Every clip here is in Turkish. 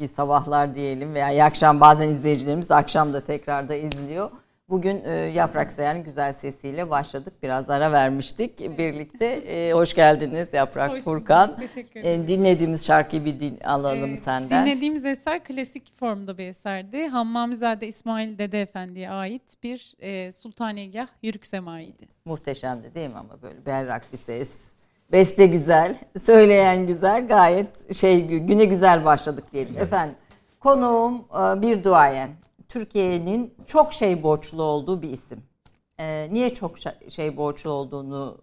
İyi sabahlar diyelim veya iyi akşam bazen izleyicilerimiz akşam da tekrar da izliyor. Bugün e, Yaprak Sayan güzel sesiyle başladık. Biraz ara vermiştik birlikte. E, hoş geldiniz Yaprak hoş Furkan. Teşekkür ederim. E, dinlediğimiz şarkıyı bir din, alalım e, senden. Dinlediğimiz eser klasik formda bir eserdi. Hammamizade İsmail Dede Efendi'ye ait bir e, Sultaniyegah Yürük Semai'ydi. Muhteşemdi değil mi ama böyle berrak bir ses. Beste güzel, söyleyen güzel, gayet şey güne güzel başladık diyelim. Evet. Efendim, konuğum e, bir duayen. Türkiye'nin çok şey borçlu olduğu bir isim. Ee, niye çok şey borçlu olduğunu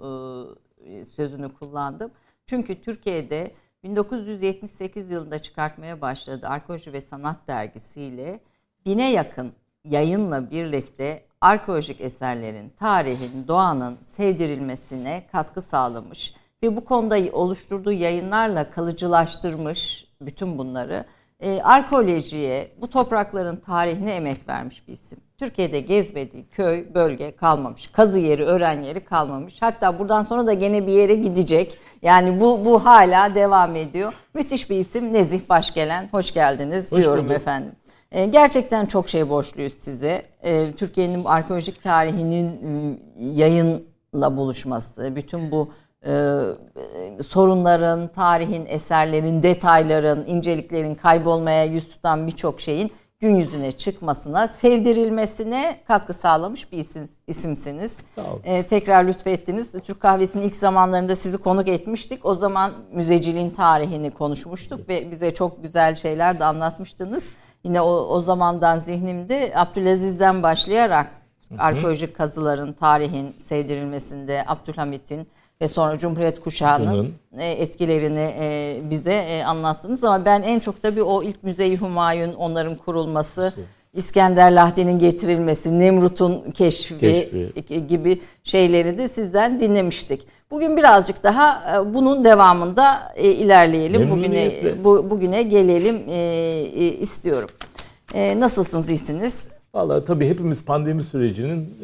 e, sözünü kullandım. Çünkü Türkiye'de 1978 yılında çıkartmaya başladı Arkeoloji ve Sanat dergisiyle bine yakın yayınla birlikte arkeolojik eserlerin, tarihin, doğanın sevdirilmesine katkı sağlamış ve bu konuda oluşturduğu yayınlarla kalıcılaştırmış bütün bunları. E, arkeolojiye, bu toprakların tarihine emek vermiş bir isim. Türkiye'de gezmediği köy, bölge kalmamış. Kazı yeri, öğren yeri kalmamış. Hatta buradan sonra da gene bir yere gidecek. Yani bu bu hala devam ediyor. Müthiş bir isim Nezih Başgelen. Hoş geldiniz Hoş diyorum bulduk. efendim. E, gerçekten çok şey borçluyuz size. E, Türkiye'nin arkeolojik tarihinin ıı, yayınla buluşması, bütün bu e, sorunların, tarihin, eserlerin, detayların, inceliklerin kaybolmaya yüz tutan birçok şeyin gün yüzüne çıkmasına, sevdirilmesine katkı sağlamış bir isim, isimsiniz. Sağ olun. Ee, tekrar lütfettiniz. Türk kahvesinin ilk zamanlarında sizi konuk etmiştik. O zaman müzeciliğin tarihini konuşmuştuk ve bize çok güzel şeyler de anlatmıştınız. Yine o, o zamandan zihnimde Abdülaziz'den başlayarak arkeolojik kazıların, tarihin sevdirilmesinde, Abdülhamit'in ve sonra Cumhuriyet kuşağının Bunun. e, etkilerini e, bize e, anlattınız ama ben en çok tabii o ilk Müze-i Humayun onların kurulması, İskender Lahdi'nin getirilmesi, Nemrut'un keşfi, Keşfi. gibi şeyleri de sizden dinlemiştik. Bugün birazcık daha bunun devamında ilerleyelim. Bugüne bu, bugüne gelelim istiyorum. Nasılsınız, iyisiniz? Valla tabii hepimiz pandemi sürecinin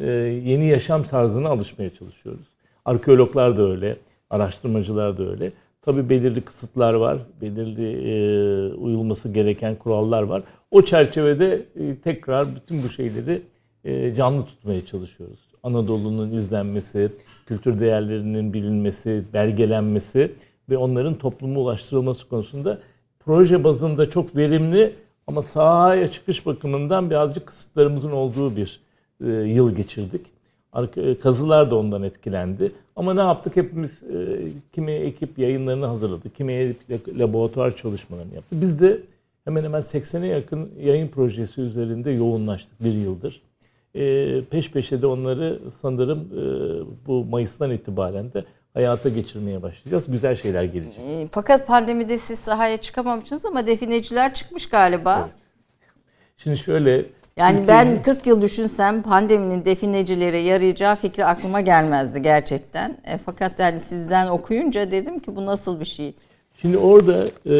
yeni yaşam tarzına alışmaya çalışıyoruz. Arkeologlar da öyle, araştırmacılar da öyle. Tabii belirli kısıtlar var, belirli e, uyulması gereken kurallar var. O çerçevede e, tekrar bütün bu şeyleri e, canlı tutmaya çalışıyoruz. Anadolu'nun izlenmesi, kültür değerlerinin bilinmesi, belgelenmesi ve onların topluma ulaştırılması konusunda proje bazında çok verimli ama sahaya çıkış bakımından birazcık kısıtlarımızın olduğu bir e, yıl geçirdik. Arke- Kazılar da ondan etkilendi. Ama ne yaptık? Hepimiz e, kimi ekip yayınlarını hazırladı, kimi ekip laboratuvar çalışmalarını yaptı. Biz de hemen hemen 80'e yakın yayın projesi üzerinde yoğunlaştık bir yıldır. E, peş peşe de onları sanırım e, bu Mayıs'tan itibaren de hayata geçirmeye başlayacağız. Güzel şeyler gelecek. E, fakat pandemide siz sahaya çıkamamışsınız ama defineciler çıkmış galiba. Şimdi şöyle Yani Türkiye'nin- ben 40 yıl düşünsem pandeminin definecilere yarayacağı fikri aklıma gelmezdi gerçekten. E, fakat yani sizden okuyunca dedim ki bu nasıl bir şey? Şimdi orada e,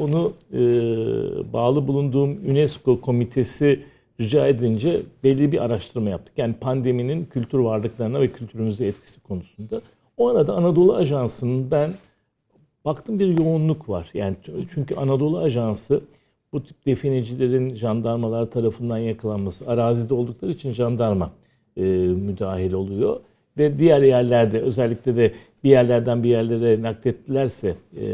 onu e, bağlı bulunduğum UNESCO komitesi rica edince belli bir araştırma yaptık. Yani pandeminin kültür varlıklarına ve kültürümüze etkisi konusunda. O arada Anadolu Ajansı'nın ben baktım bir yoğunluk var. Yani çünkü Anadolu Ajansı bu tip definecilerin jandarmalar tarafından yakalanması, arazide oldukları için jandarma e, müdahil oluyor. Ve diğer yerlerde özellikle de bir yerlerden bir yerlere naklettilerse e,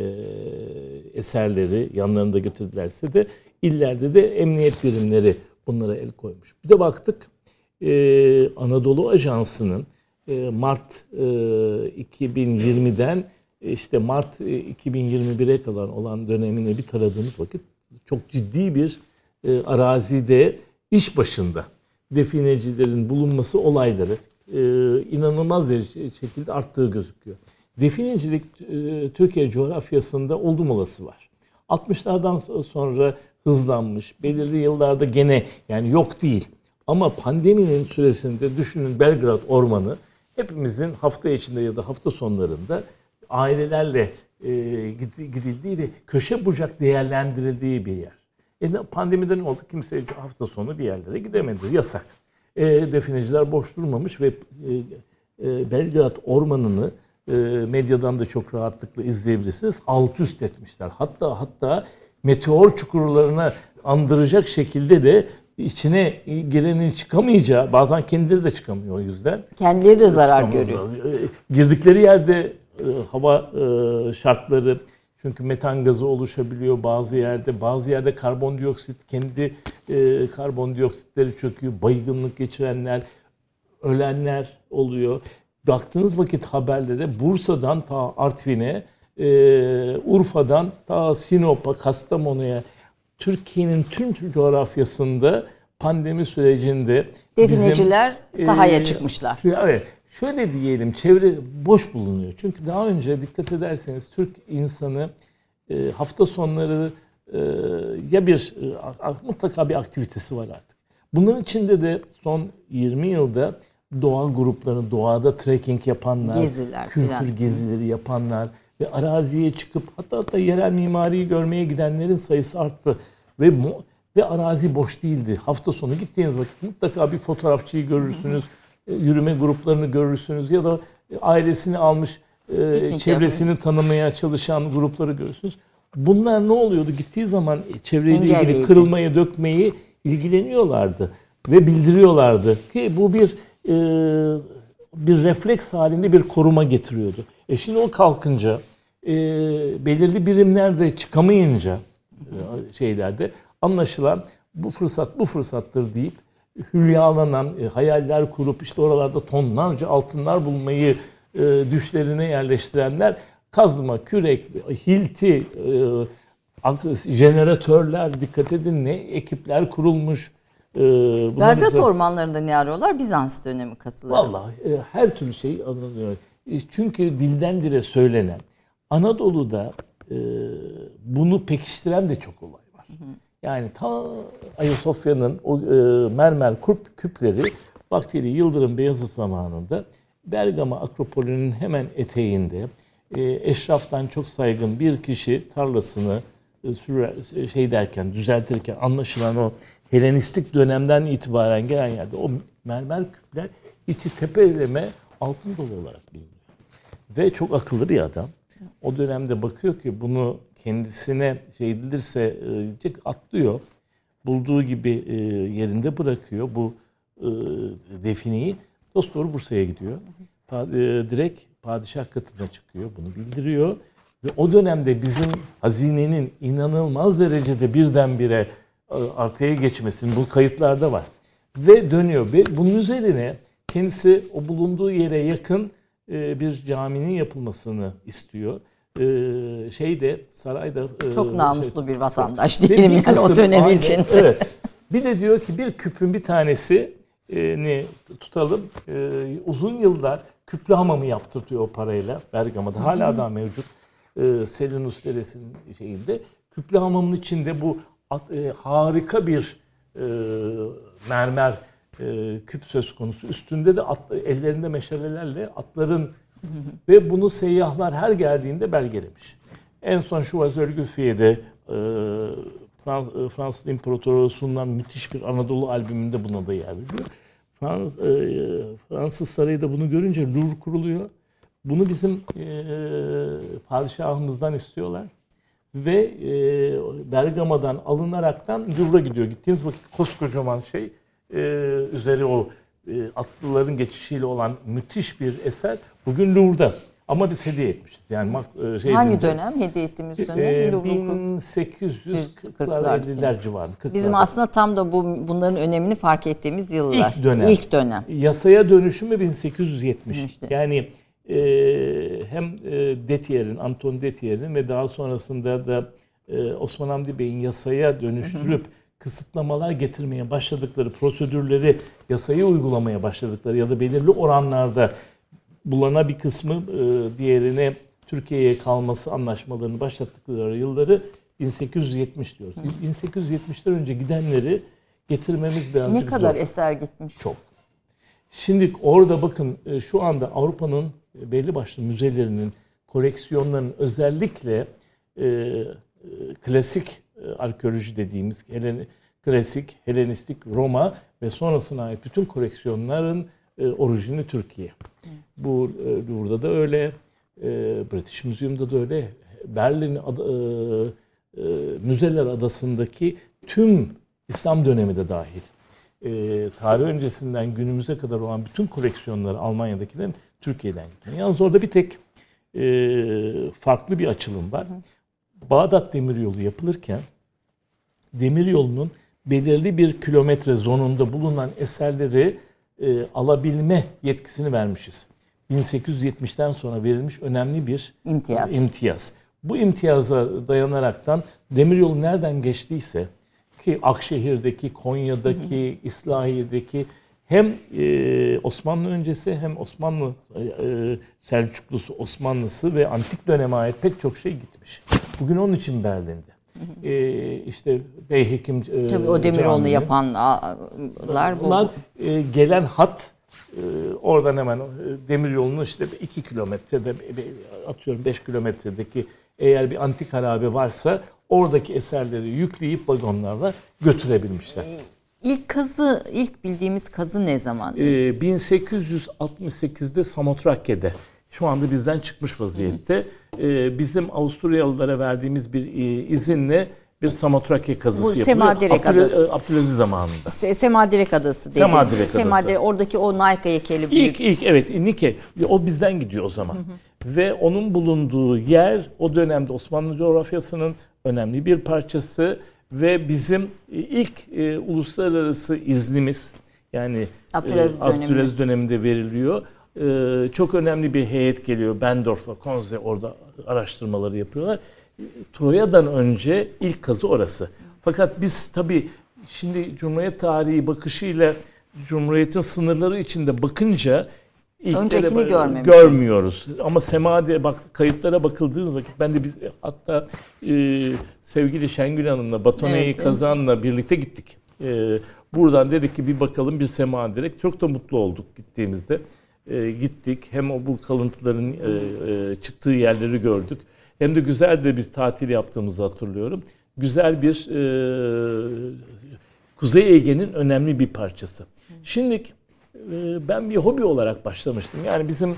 eserleri yanlarında götürdülerse de illerde de emniyet birimleri bunlara el koymuş. Bir de baktık e, Anadolu Ajansı'nın e, Mart e, 2020'den işte Mart e, 2021'e kadar olan dönemini bir taradığımız vakit çok ciddi bir e, arazide iş başında definecilerin bulunması olayları e, inanılmaz derece- şekilde arttığı gözüküyor. Definecilik e, Türkiye coğrafyasında oldum olası var. 60'lardan so- sonra hızlanmış. Belirli yıllarda gene yani yok değil. Ama pandeminin süresinde düşünün Belgrad Ormanı hepimizin hafta içinde ya da hafta sonlarında ailelerle gidildiği ve köşe bucak değerlendirildiği bir yer. E, ne- pandemide ne oldu? Kimse hafta sonu bir yerlere gidemedi. Yasak. E, defineciler boş durmamış ve e, e, Belgrad Ormanı'nı e, medyadan da çok rahatlıkla izleyebilirsiniz. Alt üst etmişler. Hatta hatta meteor çukurlarına andıracak şekilde de içine girenin çıkamayacağı, bazen kendileri de çıkamıyor o yüzden. Kendileri de zarar görüyor. e, Girdikleri yerde e, hava e, şartları çünkü metan gazı oluşabiliyor bazı yerde. Bazı yerde karbondioksit kendi e, karbondioksitleri çöküyor. Baygınlık geçirenler, ölenler oluyor. Baktığınız vakit haberlere Bursa'dan ta Artvin'e, e, Urfa'dan ta Sinop'a, Kastamonu'ya Türkiye'nin tüm coğrafyasında pandemi sürecinde bizim, Defineciler sahaya e, çıkmışlar. Evet. Şöyle diyelim çevre boş bulunuyor. Çünkü daha önce dikkat ederseniz Türk insanı e, hafta sonları e, ya bir e, mutlaka bir aktivitesi var artık. Bunların içinde de son 20 yılda doğa grupları, doğada trekking yapanlar, Geziler kültür filan. gezileri yapanlar ve araziye çıkıp hatta hatta yerel mimariyi görmeye gidenlerin sayısı arttı ve ve arazi boş değildi. Hafta sonu gittiğiniz vakit mutlaka bir fotoğrafçıyı görürsünüz, yürüme gruplarını görürsünüz ya da ailesini almış e, çevresini tanımaya çalışan grupları görürsünüz. Bunlar ne oluyordu? Gittiği zaman e, çevreyle ilgili kırılmayı, dökmeyi ilgileniyorlardı ve bildiriyorlardı ki bu bir e, bir refleks halinde bir koruma getiriyordu. E şimdi o kalkınca e, belirli birimlerde çıkamayınca e, şeylerde anlaşılan bu fırsat bu fırsattır deyip hülyalanan, e, hayaller kurup işte oralarda tonlarca altınlar bulmayı e, düşlerine yerleştirenler kazma, kürek, hilti, e, jeneratörler dikkat edin ne ekipler kurulmuş. E, Belgrad ormanlarında ne arıyorlar? Bizans dönemi kasıları. Vallahi e, her türlü şey anılıyor. E, çünkü dilden dile söylenen Anadolu'da e, bunu pekiştiren de çok olay var. Hı hı. Yani ta Ayasofya'nın o e, mermer küp, küpleri Bakteri Yıldırım Beyazıt zamanında Bergama Akropolü'nün hemen eteğinde e, eşraftan çok saygın bir kişi tarlasını e, sürer, şey derken düzeltirken anlaşılan o Helenistik dönemden itibaren gelen yerde o mermer küpler içi tepeleme altın dolu olarak biliniyor. Ve çok akıllı bir adam. O dönemde bakıyor ki bunu kendisine şey edilirse e, atlıyor. Bulduğu gibi e, yerinde bırakıyor bu e, defineyi. Dost doğru Bursa'ya gidiyor. Direkt padişah katına çıkıyor. Bunu bildiriyor. Ve o dönemde bizim hazinenin inanılmaz derecede birdenbire artıya geçmesinin bu kayıtlarda var. Ve dönüyor. Ve bunun üzerine kendisi o bulunduğu yere yakın bir caminin yapılmasını istiyor e, şeyde sarayda e, çok namuslu şey, bir vatandaş çok, diyelim yani kısım, o dönem aynen, için. Evet. Bir de diyor ki bir küpün bir tanesi e, ne tutalım e, uzun yıllar küplü hamamı yaptırtıyor o parayla Bergama'da. Hala daha mevcut. E, Selinus Deresi'nin şeyinde. Küplü hamamın içinde bu at, e, harika bir e, mermer e, küp söz konusu. Üstünde de at, ellerinde meşalelerle atların ve bunu seyyahlar her geldiğinde belgelemiş. En son şu Özörgüfiye'de e, e, Fransız İmparatorluğu sunulan müthiş bir Anadolu albümünde buna da yer veriyor. E, Fransız Sarayı da bunu görünce Louvre kuruluyor. Bunu bizim padişahımızdan istiyorlar. Ve Bergama'dan alınaraktan Louvre'a gidiyor. Gittiğiniz vakit koskocaman şey üzeri o atlıların geçişiyle olan müthiş bir eser bugün Louvre'da. Ama biz hediye etmişiz. Yani e, şey Hangi deyince, dönem hediye ettiğimiz dönem? E, 1840'lar 50'ler civarında. Bizim aslında tam da bu bunların önemini fark ettiğimiz yıllar. İlk dönem. İlk dönem. Yasaya dönüşümü 1870. İşte. Yani e, hem e, Detier'in, Anton Detier'in ve daha sonrasında da e, Osman Hamdi Bey'in yasaya dönüştürüp hı hı kısıtlamalar getirmeye başladıkları, prosedürleri yasayı uygulamaya başladıkları ya da belirli oranlarda bulana bir kısmı e, diğerine Türkiye'ye kalması anlaşmalarını başlattıkları yılları 1870 diyoruz. Hı. 1870'ten önce gidenleri getirmemiz birazcık Ne kadar zor. eser gitmiş? Çok. Şimdi orada bakın e, şu anda Avrupa'nın belli başlı müzelerinin, koleksiyonlarının özellikle e, e, klasik e, arkeoloji dediğimiz Helen, klasik, Helenistik, Roma ve sonrasına ait bütün koleksiyonların e, orijini Türkiye. Bu e, burada da öyle, e, British Museum'da da öyle, Berlin e, e, Müzeler Adası'ndaki tüm İslam dönemi de dahil. E, tarih öncesinden günümüze kadar olan bütün koleksiyonları Almanya'dakilerin Türkiye'den gidiyor. Yalnız orada bir tek e, farklı bir açılım var. Bağdat Demiryolu yapılırken demiryolunun belirli bir kilometre zonunda bulunan eserleri e, alabilme yetkisini vermişiz. 1870'ten sonra verilmiş önemli bir imtiyaz. imtiyaz. Bu imtiyaza dayanaraktan demiryolu nereden geçtiyse ki Akşehir'deki, Konya'daki. İslahiye'deki hem e, Osmanlı öncesi hem Osmanlı e, Selçuklusu, Osmanlısı ve antik döneme ait pek çok şey gitmiş. Bugün onun için Berlin'de. E, işte Beyhekim e, Tabii o Demiroğlu'nu yapanlar bu. Bunlar e, gelen hat e, oradan hemen e, demiryolunu işte 2 kilometrede atıyorum 5 kilometredeki eğer bir antik harabe varsa oradaki eserleri yükleyip vagonlarla götürebilmişler. İlk kazı, ilk bildiğimiz kazı ne zaman? Ee, 1868'de Samotrakya'da. Şu anda bizden çıkmış vaziyette. Ee, bizim Avusturyalılara verdiğimiz bir e, izinle bir Samotrakya kazısı Bu yapılıyor. Semadirek Abdül. E, Abdülaziz zamanında. Se, Semadirek adası dedi. Semadirek adası. Semadirek, oradaki o Nike heykeli büyük. İlk, ilk evet Nike. O bizden gidiyor o zaman. Hı hı. Ve onun bulunduğu yer o dönemde Osmanlı coğrafyasının önemli bir parçası ve bizim e, ilk e, uluslararası iznimiz yani Abdülaziz e. Abdülaziz döneminde veriliyor. E, çok önemli bir heyet geliyor. Bendorf'la Konze orada araştırmaları yapıyorlar. E, Troya'dan önce ilk kazı orası. Fakat biz tabii şimdi Cumhuriyet tarihi bakışıyla Cumhuriyet'in sınırları içinde bakınca Öncekini görmemiş. görmüyoruz. Ama Semadi'ye bak kayıtlara bakıldığınız vakit ben de biz hatta e, sevgili Şengül Hanım'la Batone'yi Evet, evet. Kazan'la birlikte gittik. E, buradan dedik ki bir bakalım bir Sema direkt. Çok da mutlu olduk gittiğimizde. E, gittik. Hem o bu kalıntıların e, e, çıktığı yerleri gördük. Hem de güzel de bir tatil yaptığımızı hatırlıyorum. Güzel bir e, Kuzey Ege'nin önemli bir parçası. Şimdi e, ben bir hobi olarak başlamıştım. Yani bizim e,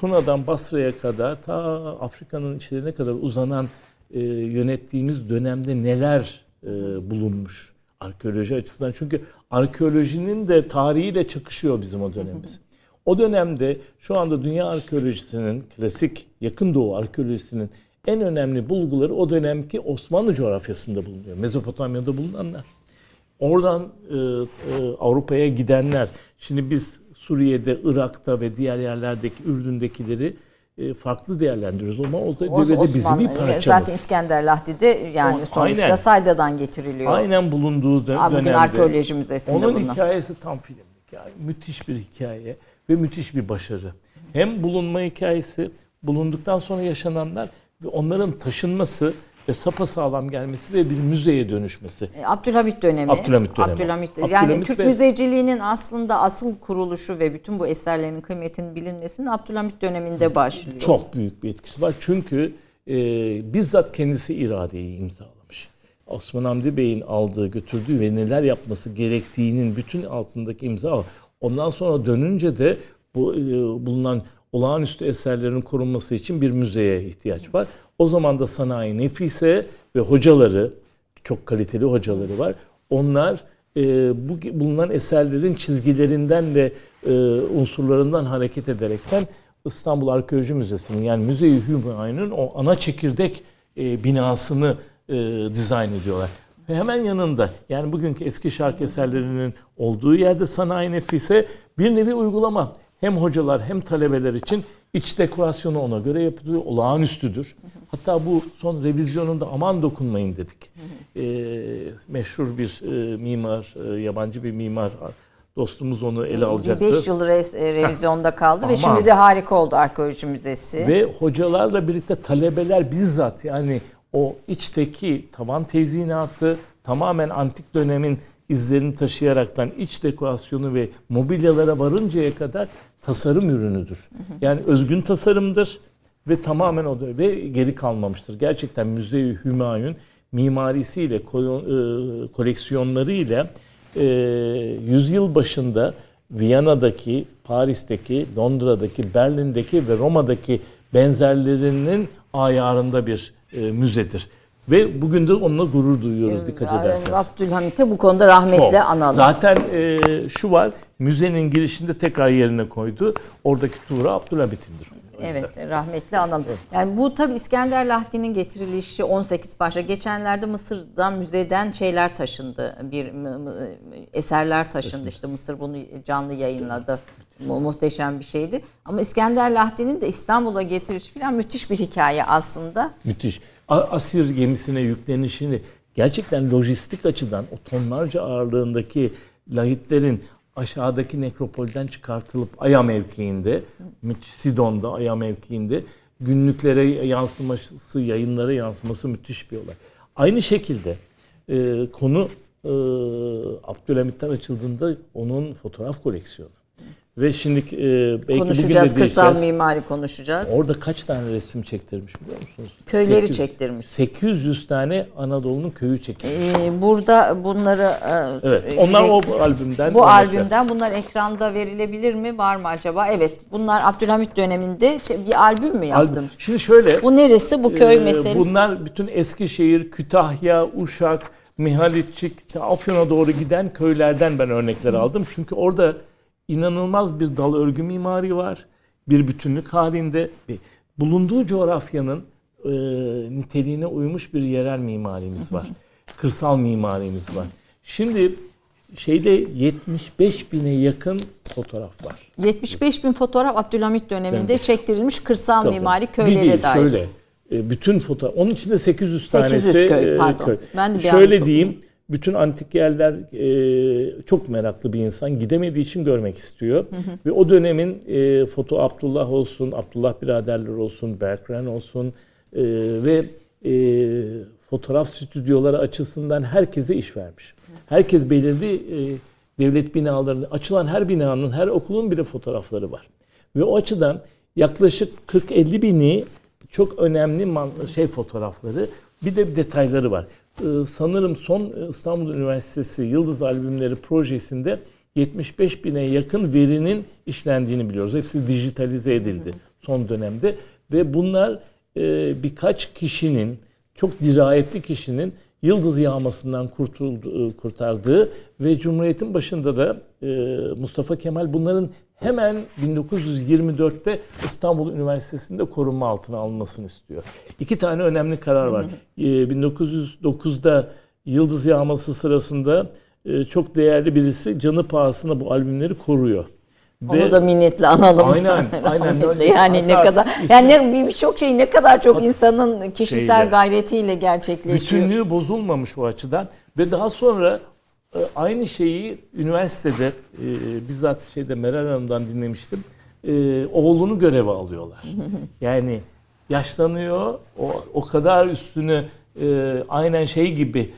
Tuna'dan Basra'ya kadar ta Afrika'nın içlerine kadar uzanan e, yönettiğimiz dönemde neler e, bulunmuş arkeoloji açısından. Çünkü arkeolojinin de tarihiyle çakışıyor bizim o dönemimiz. O dönemde şu anda dünya arkeolojisinin, klasik yakın doğu arkeolojisinin en önemli bulguları o dönemki Osmanlı coğrafyasında bulunuyor. Mezopotamya'da bulunanlar. Oradan e, e, Avrupa'ya gidenler. Şimdi biz Suriye'de, Irak'ta ve diğer yerlerdeki Ürdün'dekileri e, farklı değerlendiriyoruz. Ama o da devede bizim bir parçamız. Zaten İskender Lahdi'de yani O- sonuçta aynen. Sayda'dan getiriliyor. Aynen bulunduğu dö- Aa, bugün dönemde. arkeoloji müzesinde Onun bunlar. hikayesi tam filmlik. Yani müthiş bir hikaye ve müthiş bir başarı. Hem bulunma hikayesi, bulunduktan sonra yaşananlar ve onların taşınması ve sapasağlam gelmesi ve bir müzeye dönüşmesi. E, Abdülhamit dönemi. Abdülhamit dönemi. Abdülhamit- yani Abdülhamit Türk ve- müzeciliğinin aslında asıl kuruluşu ve bütün bu eserlerin kıymetinin bilinmesinin Abdülhamit döneminde başlıyor. Çok büyük bir etkisi var. Çünkü e, bizzat kendisi iradeyi imzalamış. Osman Hamdi Bey'in aldığı, götürdüğü ve neler yapması gerektiğinin bütün altındaki imza. Ondan sonra dönünce de bu e, bulunan olağanüstü eserlerin korunması için bir müzeye ihtiyaç var. O zaman da sanayi nefise ve hocaları, çok kaliteli hocaları var. Onlar e, bu bulunan eserlerin çizgilerinden ve e, unsurlarından hareket ederekten İstanbul Arkeoloji Müzesi'nin yani Müze-i Hümayun'un o ana çekirdek e, binasını e, dizayn ediyorlar. Ve hemen yanında yani bugünkü eski şark eserlerinin olduğu yerde sanayi nefise bir nevi uygulama. Hem hocalar hem talebeler için iç dekorasyonu ona göre yapılıyor. Olağanüstüdür. Hatta bu son revizyonunda aman dokunmayın dedik. E, meşhur bir e, mimar, e, yabancı bir mimar dostumuz onu ele alacaktı. 5 yıl res- e, revizyonda kaldı ve Aman. şimdi de harika oldu arkeoloji müzesi. Ve hocalarla birlikte talebeler bizzat yani o içteki tavan tezyinatı tamamen antik dönemin izlerini taşıyaraktan iç dekorasyonu ve mobilyalara varıncaya kadar tasarım ürünüdür. Yani özgün tasarımdır ve tamamen o da- ve geri kalmamıştır. Gerçekten Müze-i Hümayun mimarisiyle, e, koleksiyonlarıyla e, yüzyıl başında Viyana'daki, Paris'teki, Londra'daki, Berlin'deki ve Roma'daki benzerlerinin ayarında bir e, müzedir. Ve bugün de onunla gurur duyuyoruz dikkat Yani ederseniz. Abdülhamit'e bu konuda rahmetle Çok. analım. Zaten e, şu var, müzenin girişinde tekrar yerine koydu. Oradaki tuğra Abdülhamit'indir. Evet rahmetli analım. Yani bu tabi İskender Lahdi'nin getirilişi 18 parça. Geçenlerde Mısır'dan müzeden şeyler taşındı. Bir eserler taşındı. İşte Mısır bunu canlı yayınladı. Mu- muhteşem bir şeydi. Ama İskender Lahdi'nin de İstanbul'a getirişi falan müthiş bir hikaye aslında. Müthiş. A- Asir gemisine yüklenişini gerçekten lojistik açıdan o tonlarca ağırlığındaki lahitlerin aşağıdaki nekropolden çıkartılıp Aya mevkiinde, müthiş Sidon'da Aya mevkiinde günlüklere yansıması, yayınlara yansıması müthiş bir olay. Aynı şekilde e, konu e, Abdülhamit'ten açıldığında onun fotoğraf koleksiyonu. Ve şimdi e, belki bugün de Konuşacağız. Kırsal mimari konuşacağız. Orada kaç tane resim çektirmiş biliyor musunuz? Köyleri 800 çektirmiş. 800 tane Anadolu'nun köyü çekilmiş. Ee, burada bunları e, Evet. e, Onlar o albümden. Bu albümden bunlar ekranda verilebilir mi? Var mı acaba? Evet. Bunlar Abdülhamit döneminde şey- bir albüm mü yaptım? Albüm. Şimdi şöyle. Bu neresi? Bu köy e, mesela. Bunlar bütün Eskişehir, Kütahya, Uşak, Mihalitçik, Afyon'a doğru giden köylerden ben örnekler aldım. Çünkü orada inanılmaz bir dal örgü mimari var. Bir bütünlük halinde. Ve Bulunduğu coğrafyanın e, niteliğine uymuş bir yerel mimarimiz var. kırsal mimarimiz var. Şimdi şeyde 75 bine yakın fotoğraf var. 75 bin fotoğraf Abdülhamit döneminde Evet. çektirilmiş kırsal Tabii. mimari Bir köylere değil, dair. Şöyle, e, bütün fotoğraf, onun içinde 800, 800 tanesi köy, e, pardon. köy. Ben de bir Şöyle anda çok- diyeyim, bütün antik yerler e, çok meraklı bir insan. Gidemediği için görmek istiyor. Ve o dönemin e, foto Abdullah olsun, Abdullah biraderler olsun, Berkran olsun e, ve e, fotoğraf stüdyoları açısından herkese iş vermiş. Herkes belirli e, devlet binalarında açılan her binanın, her okulun bir de fotoğrafları var. Ve o açıdan yaklaşık 40-50 bini çok önemli şey fotoğrafları bir de detayları var. Ee, sanırım son e, İstanbul Üniversitesi Yıldız Albümleri projesinde 75 bine yakın verinin işlendiğini biliyoruz. Hepsi dijitalize edildi son dönemde ve bunlar e, birkaç kişinin çok dirayetli kişinin yıldız yağmasından kurtuldu, e, kurtardığı ve Cumhuriyet'in başında da Mustafa Kemal bunların hemen 1924'te İstanbul Üniversitesi'nde korunma altına alınmasını istiyor. İki tane önemli karar var. E, 1909'da yıldız yağması sırasında e, çok değerli birisi canı pahasına bu albümleri koruyor. Ve- Onu da minnetle analım. Aynen, aynen öyle. Yani ne Hatta kadar işte- yani ne- birçok şey ne kadar çok insanın kişisel Şeyle. gayretiyle gerçekleşiyor. Bütünlüğü bozulmamış o açıdan ve daha sonra aynı şeyi üniversitede e, bizzat şeyde Meral Hanım'dan dinlemiştim. E, oğlunu göreve alıyorlar. Yani yaşlanıyor o, o kadar üstünü e, aynen şey gibi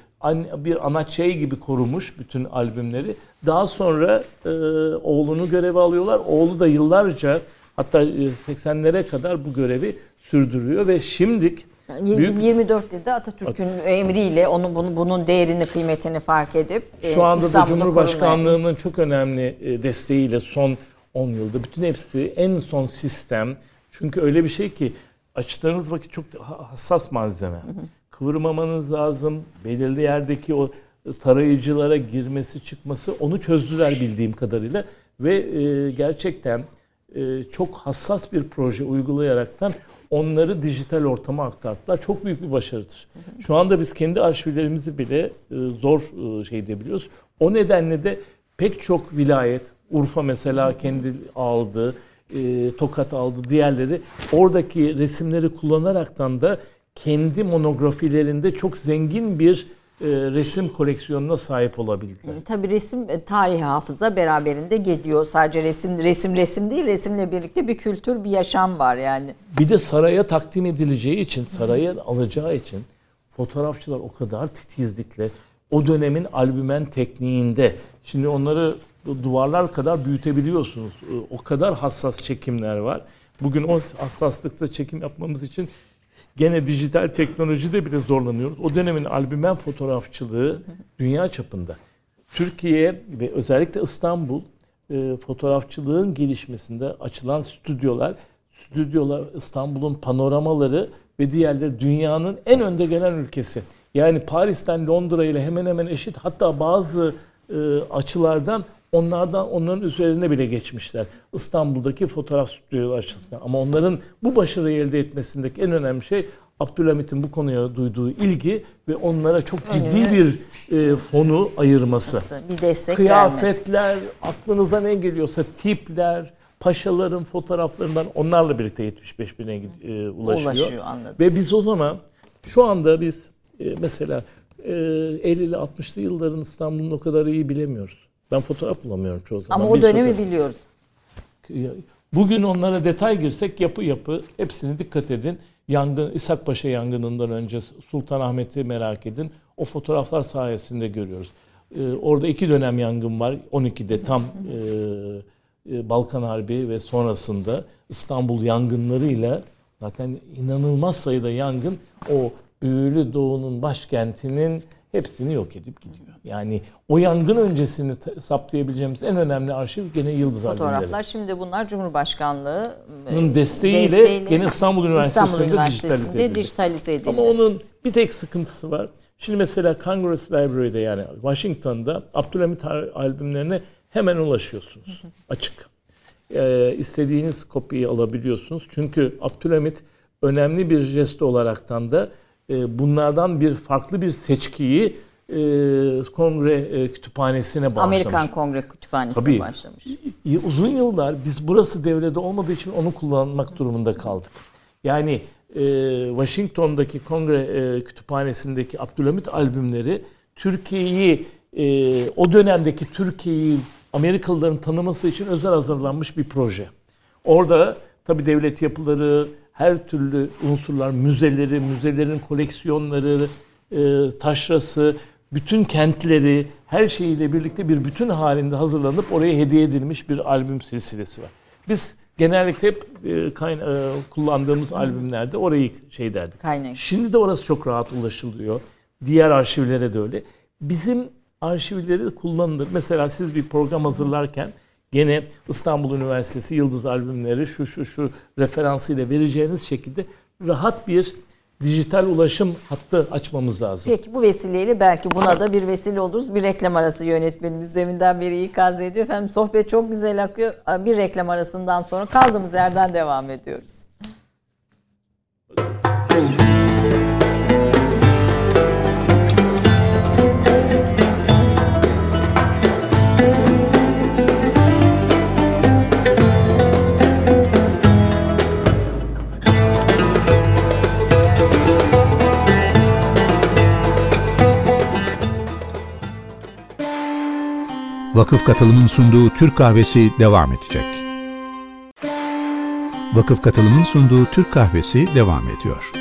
bir anaç şey gibi korumuş bütün albümleri. Daha sonra e, oğlunu göreve alıyorlar. Oğlu da yıllarca hatta e, 80'lere kadar bu görevi sürdürüyor ve şimdik Yani büyük 24'te de Atatürk'ün emriyle onun bunu, bunun değerini kıymetini fark edip e, Şu anda da Cumhurbaşkanlığının çok önemli e, desteğiyle son 10 yılda bütün hepsi en son sistem. Çünkü öyle bir şey ki açtığınız vakit çok ha- hassas malzeme. Kıvırmamanız lazım. Belirli yerdeki o tarayıcılara girmesi çıkması onu çözdüler bildiğim kadarıyla. Ve e, gerçekten çok hassas bir proje uygulayaraktan onları dijital ortama aktardılar. Çok büyük bir başarıdır. Şu anda biz kendi arşivlerimizi bile e, zor e, şey diyebiliyoruz. O nedenle de pek çok vilayet, Urfa mesela kendi aldı, e, Tokat aldı, diğerleri oradaki resimleri kullanaraktan da kendi monografilerinde çok zengin bir e, resim koleksiyonuna sahip olabildiler. Tabii resim e, tarih hafıza beraberinde geliyor. Sadece resim resim resim değil, resimle birlikte bir kültür, bir yaşam var yani. Bir de saraya takdim edileceği için, saraya alacağı için fotoğrafçılar o kadar titizlikle o dönemin albümen tekniğinde şimdi onları duvarlar kadar büyütebiliyorsunuz. O kadar hassas çekimler var. Bugün o hassaslıkta çekim yapmamız için gene dijital teknolojide bile zorlanıyoruz. O dönemin albümen fotoğrafçılığı dünya çapında. Türkiye ve özellikle İstanbul e, fotoğrafçılığın gelişmesinde açılan stüdyolar, stüdyolar İstanbul'un panoramaları ve diğerleri dünyanın en önde gelen ülkesi. Yani Paris'ten Londra ile hemen hemen eşit. Hatta bazı e, açılardan onlardan onların üzerine bile geçmişler. İstanbul'daki fotoğraf stüdyoları açısından. Ama onların bu başarıyı elde etmesindeki en önemli şey Abdülhamit'in bu konuya duyduğu ilgi ve onlara çok ciddi bir e, fonu ayırması. Bir destek vermesi. Kıyafetler, aklınıza ne geliyorsa tipler, paşaların fotoğraflarından onlarla birlikte 75 bine e, ulaşıyor. Ulaşıyor, anladım. Ve biz o zaman şu anda biz e, mesela e, 50'li 60'lı yılların İstanbul'un o kadar iyi bilemiyoruz. Ben fotoğraf bulamıyorum çoğu zaman. Ama o Bir dönemi fotoğraf- biliyoruz. Bugün onlara detay girsek yapı yapı hepsini dikkat edin. Yangın İshak Paşa yangınından önce Sultanahmet'i merak edin. O fotoğraflar sayesinde görüyoruz. Ee, orada iki dönem yangın var. 12'de tam e, e, Balkan Harbi ve sonrasında İstanbul yangınlarıyla zaten inanılmaz sayıda yangın o büyülü doğunun başkentinin hepsini yok edip gidiyor. Yani o yangın öncesini ta- saptayabileceğimiz en önemli arşiv gene Yıldız Albümleri. Fotoğraflar şimdi bunlar Cumhurbaşkanlığı e, Bunun desteğiyle, gene İstanbul Üniversitesi'nde, İstanbul Üniversitesi'nde dijitalize edildi. dijitalize edildi. Ama onun bir tek sıkıntısı var. Şimdi mesela Congress Library'de yani Washington'da Abdülhamit al- albümlerine hemen ulaşıyorsunuz. Açık. Ee, istediğiniz kopyayı alabiliyorsunuz. Çünkü Abdülhamit önemli bir jest olaraktan da e, bunlardan bir farklı bir seçkiyi e, kongre e, kütüphanesine bağışlamış. Amerikan Kongre Kütüphanesi'ne Tabii. başlamış. Uzun yıllar biz burası devrede olmadığı için onu kullanmak durumunda kaldık. Yani e, Washington'daki kongre e, kütüphanesindeki Abdülhamit albümleri Türkiye'yi e, o dönemdeki Türkiye'yi Amerikalıların tanıması için özel hazırlanmış bir proje. Orada tabi devlet yapıları, her türlü unsurlar, müzeleri, müzelerin koleksiyonları, e, taşrası, bütün kentleri, her şeyiyle birlikte bir bütün halinde hazırlanıp oraya hediye edilmiş bir albüm silsilesi var. Biz genellikle hep e, kayna- e, kullandığımız albümlerde orayı şey derdik. Kaynak. Şimdi de orası çok rahat ulaşılıyor. Diğer arşivlere de öyle. Bizim arşivleri de kullanılır. Mesela siz bir program hazırlarken gene İstanbul Üniversitesi Yıldız albümleri şu şu şu referansıyla vereceğiniz şekilde rahat bir dijital ulaşım hattı açmamız lazım. Peki bu vesileyle belki buna da bir vesile oluruz. Bir reklam arası yönetmenimiz deminden beri ikaz ediyor. Efendim sohbet çok güzel akıyor. Bir reklam arasından sonra kaldığımız yerden devam ediyoruz. Vakıf Katılım'ın sunduğu Türk Kahvesi devam edecek. Vakıf Katılım'ın sunduğu Türk Kahvesi devam ediyor.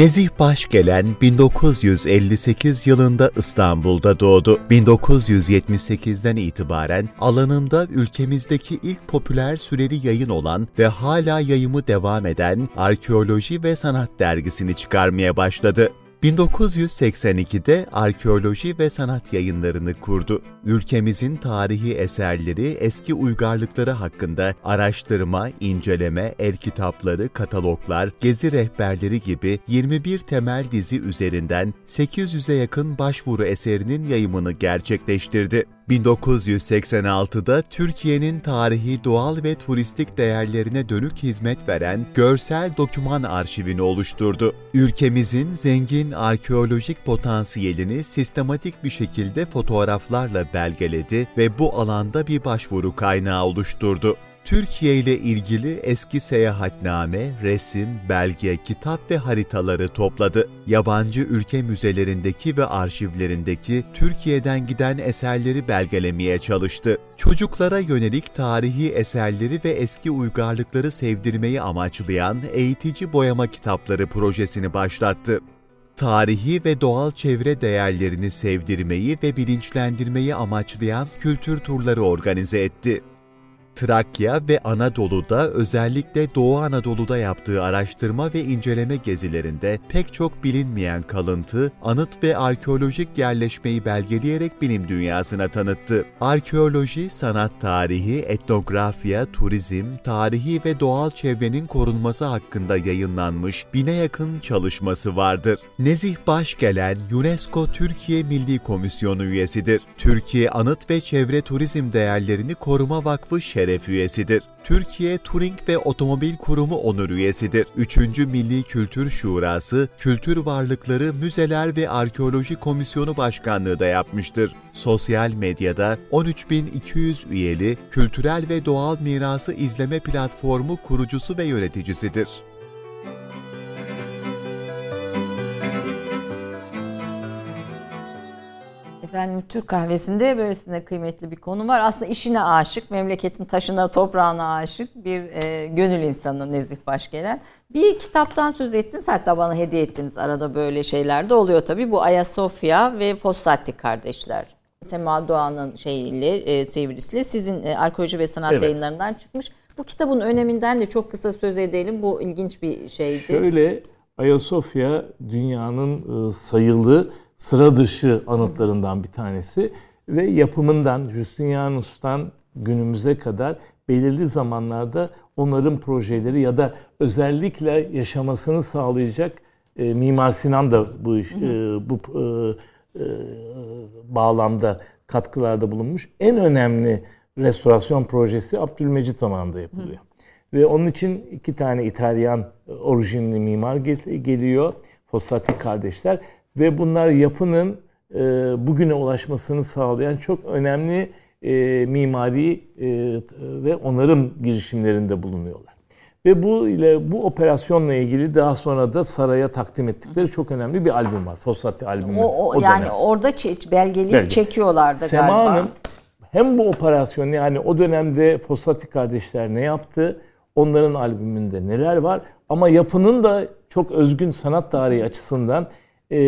Nezih Başgelen 1958 yılında İstanbul'da doğdu. 1978'den itibaren alanında ülkemizdeki ilk popüler süreli yayın olan ve hala yayımı devam eden Arkeoloji ve Sanat dergisini çıkarmaya başladı. 1982'de arkeoloji ve sanat yayınlarını kurdu. Ülkemizin tarihi eserleri, eski uygarlıkları hakkında araştırma, inceleme, el kitapları, kataloglar, gezi rehberleri gibi 21 temel dizi üzerinden 800'e yakın başvuru eserinin yayımını gerçekleştirdi. 1986'da Türkiye'nin tarihi, doğal ve turistik değerlerine dönük hizmet veren Görsel Doküman Arşivini oluşturdu. Ülkemizin zengin arkeolojik potansiyelini sistematik bir şekilde fotoğraflarla belgeledi ve bu alanda bir başvuru kaynağı oluşturdu. Türkiye ile ilgili eski seyahatname, resim, belge, kitap ve haritaları topladı. Yabancı ülke müzelerindeki ve arşivlerindeki Türkiye'den giden eserleri belgelemeye çalıştı. Çocuklara yönelik tarihi eserleri ve eski uygarlıkları sevdirmeyi amaçlayan eğitici boyama kitapları projesini başlattı tarihi ve doğal çevre değerlerini sevdirmeyi ve bilinçlendirmeyi amaçlayan kültür turları organize etti. Trakya ve Anadolu'da özellikle Doğu Anadolu'da yaptığı araştırma ve inceleme gezilerinde pek çok bilinmeyen kalıntı, anıt ve arkeolojik yerleşmeyi belgeleyerek bilim dünyasına tanıttı. Arkeoloji, sanat tarihi, etnografya, turizm, tarihi ve doğal çevrenin korunması hakkında yayınlanmış bine yakın çalışması vardır. Nezih Başgelen, UNESCO Türkiye Milli Komisyonu üyesidir. Türkiye Anıt ve Çevre Turizm Değerlerini Koruma Vakfı şeref üyesidir. Türkiye Turing ve Otomobil Kurumu onur üyesidir. 3. Milli Kültür Şurası, Kültür Varlıkları, Müzeler ve Arkeoloji Komisyonu Başkanlığı da yapmıştır. Sosyal medyada 13.200 üyeli kültürel ve doğal mirası izleme platformu kurucusu ve yöneticisidir. Efendim Türk kahvesinde böylesine kıymetli bir konu var. Aslında işine aşık, memleketin taşına, toprağına aşık bir e, gönül insanı Nezih Başgelen. Bir kitaptan söz ettiniz hatta bana hediye ettiniz. Arada böyle şeyler de oluyor tabii. Bu Ayasofya ve Fossati kardeşler. Sema Doğan'ın şeyiyle, e, sevrisiyle sizin e, arkeoloji ve sanat Evet. yayınlarından çıkmış. Bu kitabın öneminden de çok kısa söz edelim. Bu ilginç bir şeydi. Şöyle Ayasofya dünyanın e, sayılı sıra dışı anıtlarından bir tanesi ve yapımından Justinianus'tan günümüze kadar belirli zamanlarda onarım projeleri ya da özellikle yaşamasını sağlayacak e, Mimar Sinan da bu iş, e, bu e, e, bağlamda katkılarda bulunmuş. En önemli restorasyon projesi Abdülmecit zamanında yapılıyor. Hı. Ve onun için iki tane İtalyan orijinli mimar geliyor. Fossati kardeşler. Ve bunlar yapının e, bugüne ulaşmasını sağlayan çok önemli e, mimari e, ve onarım girişimlerinde bulunuyorlar. Ve bu ile bu operasyonla ilgili daha sonra da saraya takdim ettikleri çok önemli bir albüm var. Fossati albümü. O, o, o yani dönem. orada belgeleyip Belge. çekiyorlardı Sema galiba. Hanım hem bu operasyon yani o dönemde Fossati kardeşler ne yaptı? Onların albümünde neler var? Ama yapının da çok özgün sanat tarihi açısından e,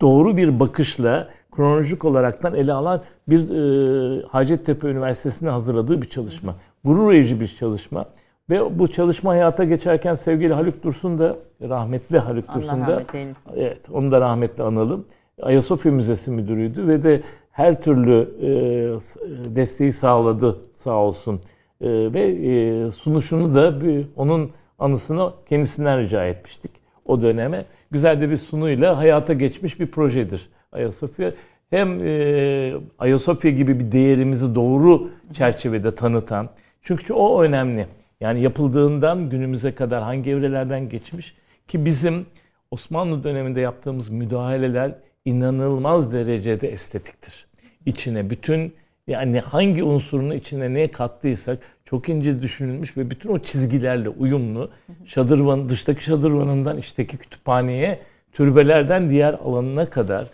doğru bir bakışla kronolojik olaraktan ele alan bir e, Hacettepe Üniversitesi'nin hazırladığı bir çalışma. Gurur verici bir çalışma. Ve bu çalışma hayata geçerken sevgili Haluk Dursun da rahmetli Haluk Allah Dursun da evet onu da rahmetli analım. Ayasofya Müzesi müdürüydü ve de her türlü e, desteği sağladı sağ olsun. E, ve e, sunuşunu da bir, onun anısını kendisinden rica etmiştik o döneme. Güzel de bir sunuyla hayata geçmiş bir projedir Ayasofya. Hem e, Ayasofya gibi bir değerimizi doğru çerçevede tanıtan. Çünkü o önemli. Yani yapıldığından günümüze kadar hangi evrelerden geçmiş ki bizim Osmanlı döneminde yaptığımız müdahaleler inanılmaz derecede estetiktir. İçine bütün yani hangi unsurunu içine ne kattıysak çok ince düşünülmüş ve bütün o çizgilerle uyumlu. Şadırvan, dıştaki şadırvanından içteki kütüphaneye, türbelerden diğer alanına kadar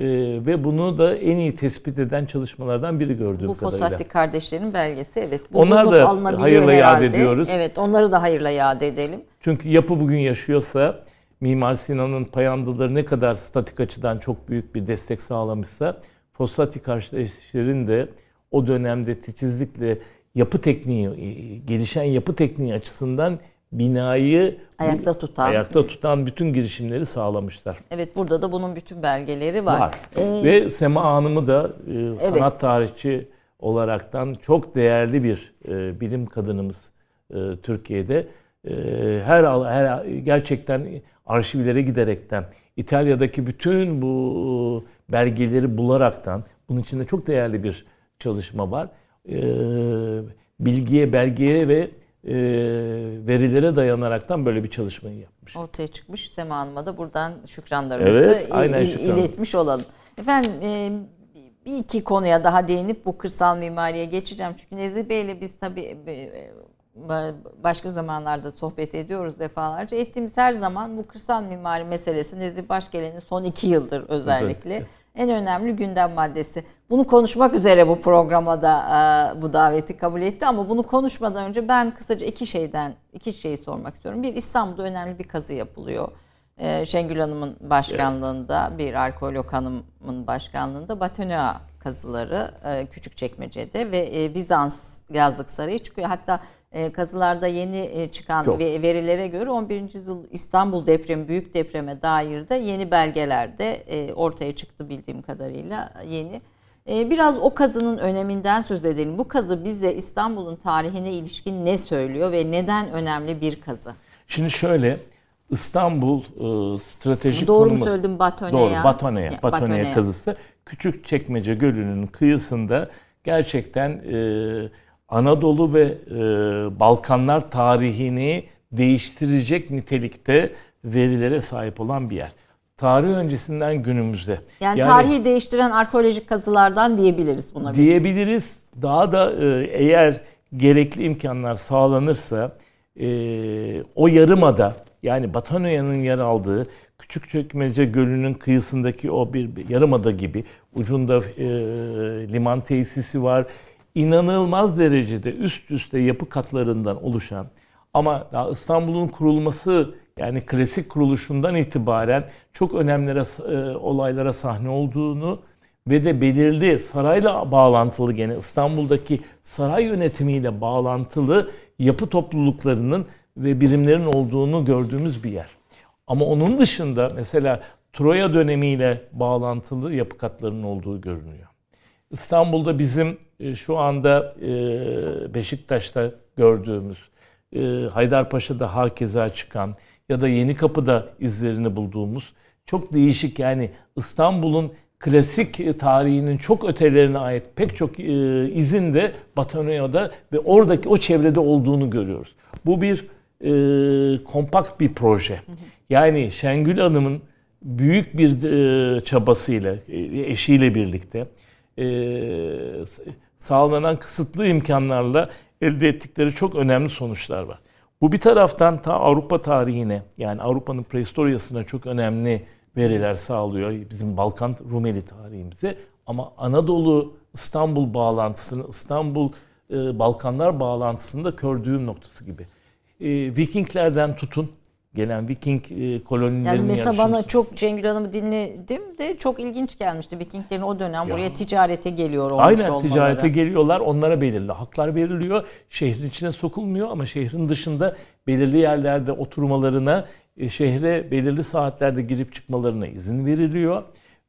ee, ve bunu da en iyi tespit eden çalışmalardan biri gördüğüm Bu kadarıyla. Bu Fossati kardeşlerin belgesi evet. Onlar da hayırla yad ediyoruz. Evet onları da hayırla yad edelim. Çünkü yapı bugün yaşıyorsa Mimar Sinan'ın payandaları ne kadar statik açıdan çok büyük bir destek sağlamışsa Fossati kardeşlerin de o dönemde titizlikle yapı tekniği, e, gelişen yapı tekniği açısından binayı ayakta tutan ayakta tutan bütün girişimleri sağlamışlar. Evet burada da bunun bütün belgeleri var. var. Ee, Ve Sema Hanım'ı da e, evet. sanat tarihçi olaraktan çok değerli bir e, bilim kadınımız e, Türkiye'de. E, her her gerçekten arşivlere giderekten İtalya'daki bütün bu belgeleri bularaktan bunun içinde çok değerli bir çalışma var. E, bilgiye, belgeye ve e, verilere dayanaraktan böyle bir çalışmayı yapmış. Ortaya çıkmış. Sema Hanım'a da buradan şükranlarımızı evet, aynen il, şükran. iletmiş olalım. Efendim e, bir iki konuya daha değinip bu kırsal mimariye geçeceğim. Çünkü Nezih Bey'le biz tabii e, başka zamanlarda sohbet ediyoruz defalarca. Ettiğimiz her zaman bu kırsal mimari meselesi Nezih Başgelen'in son iki yıldır özellikle evet. En önemli gündem maddesi. Bunu konuşmak üzere bu programa da e, bu daveti kabul etti ama bunu konuşmadan önce ben kısaca iki şeyden iki şeyi sormak istiyorum. Bir İstanbul'da önemli bir kazı yapılıyor. E, Şengül Hanım'ın başkanlığında evet. bir arkeolog hanımın başkanlığında Batonea kazıları e, küçük çekmecede ve Bizans yazlık sarayı çıkıyor. Hatta kazılarda yeni e, çıkan Çok. verilere göre 11. yüzyıl İstanbul depremi, büyük depreme dair de yeni belgelerde e, ortaya çıktı bildiğim kadarıyla yeni. Biraz o kazının öneminden söz edelim. Bu kazı bize İstanbul'un tarihine ilişkin ne söylüyor ve neden önemli bir kazı? Şimdi şöyle İstanbul e, stratejik Doğru konumu... mu söyledim Batoneya? Doğru Batoneya. Batoneya, Batoneya kazısı. Küçük Çekmece Gölü'nün kıyısında gerçekten e, Anadolu ve e, Balkanlar tarihini değiştirecek nitelikte verilere sahip olan bir yer. Tarih öncesinden günümüzde. Yani, yani tarihi değiştiren arkeolojik kazılardan diyebiliriz buna biz. Diyebiliriz. Daha da e, eğer gerekli imkanlar sağlanırsa e, o yarımada yani Batanöya'nın yer aldığı Küçükçekmece Gölü'nün kıyısındaki o bir yarımada gibi ucunda e, liman tesisi var inanılmaz derecede üst üste yapı katlarından oluşan ama İstanbul'un kurulması yani klasik kuruluşundan itibaren çok önemlere e, olaylara sahne olduğunu ve de belirli sarayla bağlantılı gene İstanbul'daki saray yönetimiyle bağlantılı yapı topluluklarının ve birimlerin olduğunu gördüğümüz bir yer. Ama onun dışında mesela Troya dönemiyle bağlantılı yapı katlarının olduğu görünüyor. İstanbul'da bizim e, şu anda e, Beşiktaş'ta gördüğümüz, e, Haydarpaşa'da hakeza çıkan ya da Yeni Kapı'da izlerini bulduğumuz çok değişik yani İstanbul'un klasik tarihinin çok ötelerine ait pek çok izin de Bataneo'da ve oradaki o çevrede olduğunu görüyoruz. Bu bir e, kompakt bir proje. Yani Şengül Hanım'ın büyük bir e, çabasıyla, eşiyle birlikte e, sağlanan kısıtlı imkanlarla elde ettikleri çok önemli sonuçlar var. Bu bir taraftan ta Avrupa tarihine yani Avrupa'nın prehistoryasına çok önemli veriler sağlıyor bizim Balkan Rumeli tarihimize. Ama Anadolu İstanbul bağlantısını, İstanbul e, Balkanlar bağlantısını da kördüğüm noktası gibi. E, Vikinglerden tutun gelen Viking e, kolonilerinin Yani mesela yarışması. bana çok Cengül Hanım'ı dinledim de çok ilginç gelmişti. Vikinglerin o dönem Ya. buraya ticarete geliyor olmuş Aynen olmaları. ticarete geliyorlar. Onlara belirli haklar veriliyor. Şehrin içine sokulmuyor ama şehrin dışında belirli yerlerde oturmalarına, e, şehre belirli saatlerde girip çıkmalarına izin veriliyor.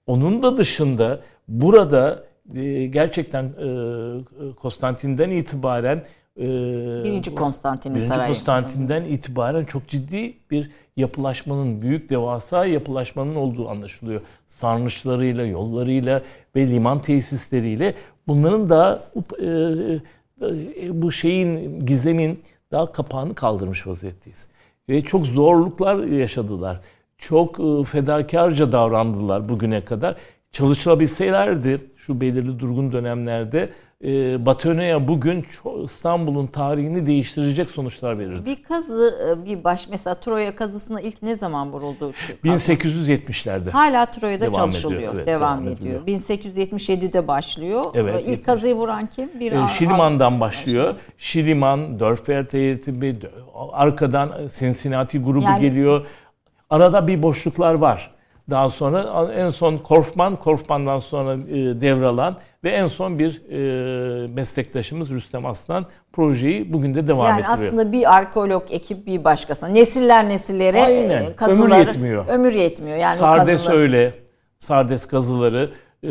Onun da dışında burada e, gerçekten Konstantin'den itibaren Birinci Konstantin'in Birinci sarayı. Konstantin'den itibaren çok ciddi bir yapılaşmanın, büyük devasa yapılaşmanın olduğu anlaşılıyor. Sarnıçlarıyla, yollarıyla ve liman tesisleriyle bunların da e, e, bu şeyin, gizemin daha kapağını kaldırmış vaziyetteyiz. Ve çok zorluklar yaşadılar. Çok e, fedakarca davrandılar bugüne kadar. Çalışabilselerdi şu belirli durgun dönemlerde e, Batöne'ye bugün İstanbul'un tarihini değiştirecek sonuçlar verirdi. Bir kazı e, bir baş mesela Troya kazısına ilk ne zaman vuruldu? 1870'lerde. Hala Troya'da Devam çalışılıyor. ediyor, evet, devam, devam ediyor. ediyor. 1877'de başlıyor. Evet, İlk 70. kazıyı vuran kim? Bir Al- Şiliman'dan başlıyor. Şiliman, Dörfer eğitimi, arkadan Cincinnati grubu Yani- geliyor. Arada bir boşluklar var. Daha sonra en son Korfman, Korfman'dan sonra e, devralan ve en son bir e, meslektaşımız Rüstem Aslan projeyi bugün de devam Yani ettiriyor. aslında bir arkeolog ekip bir başkasına nesiller nesillere Aynen. e, kazıları Ömür yetmiyor. Ömür yetmiyor. Yani Sardes kazıları- öyle. Sardes kazıları e,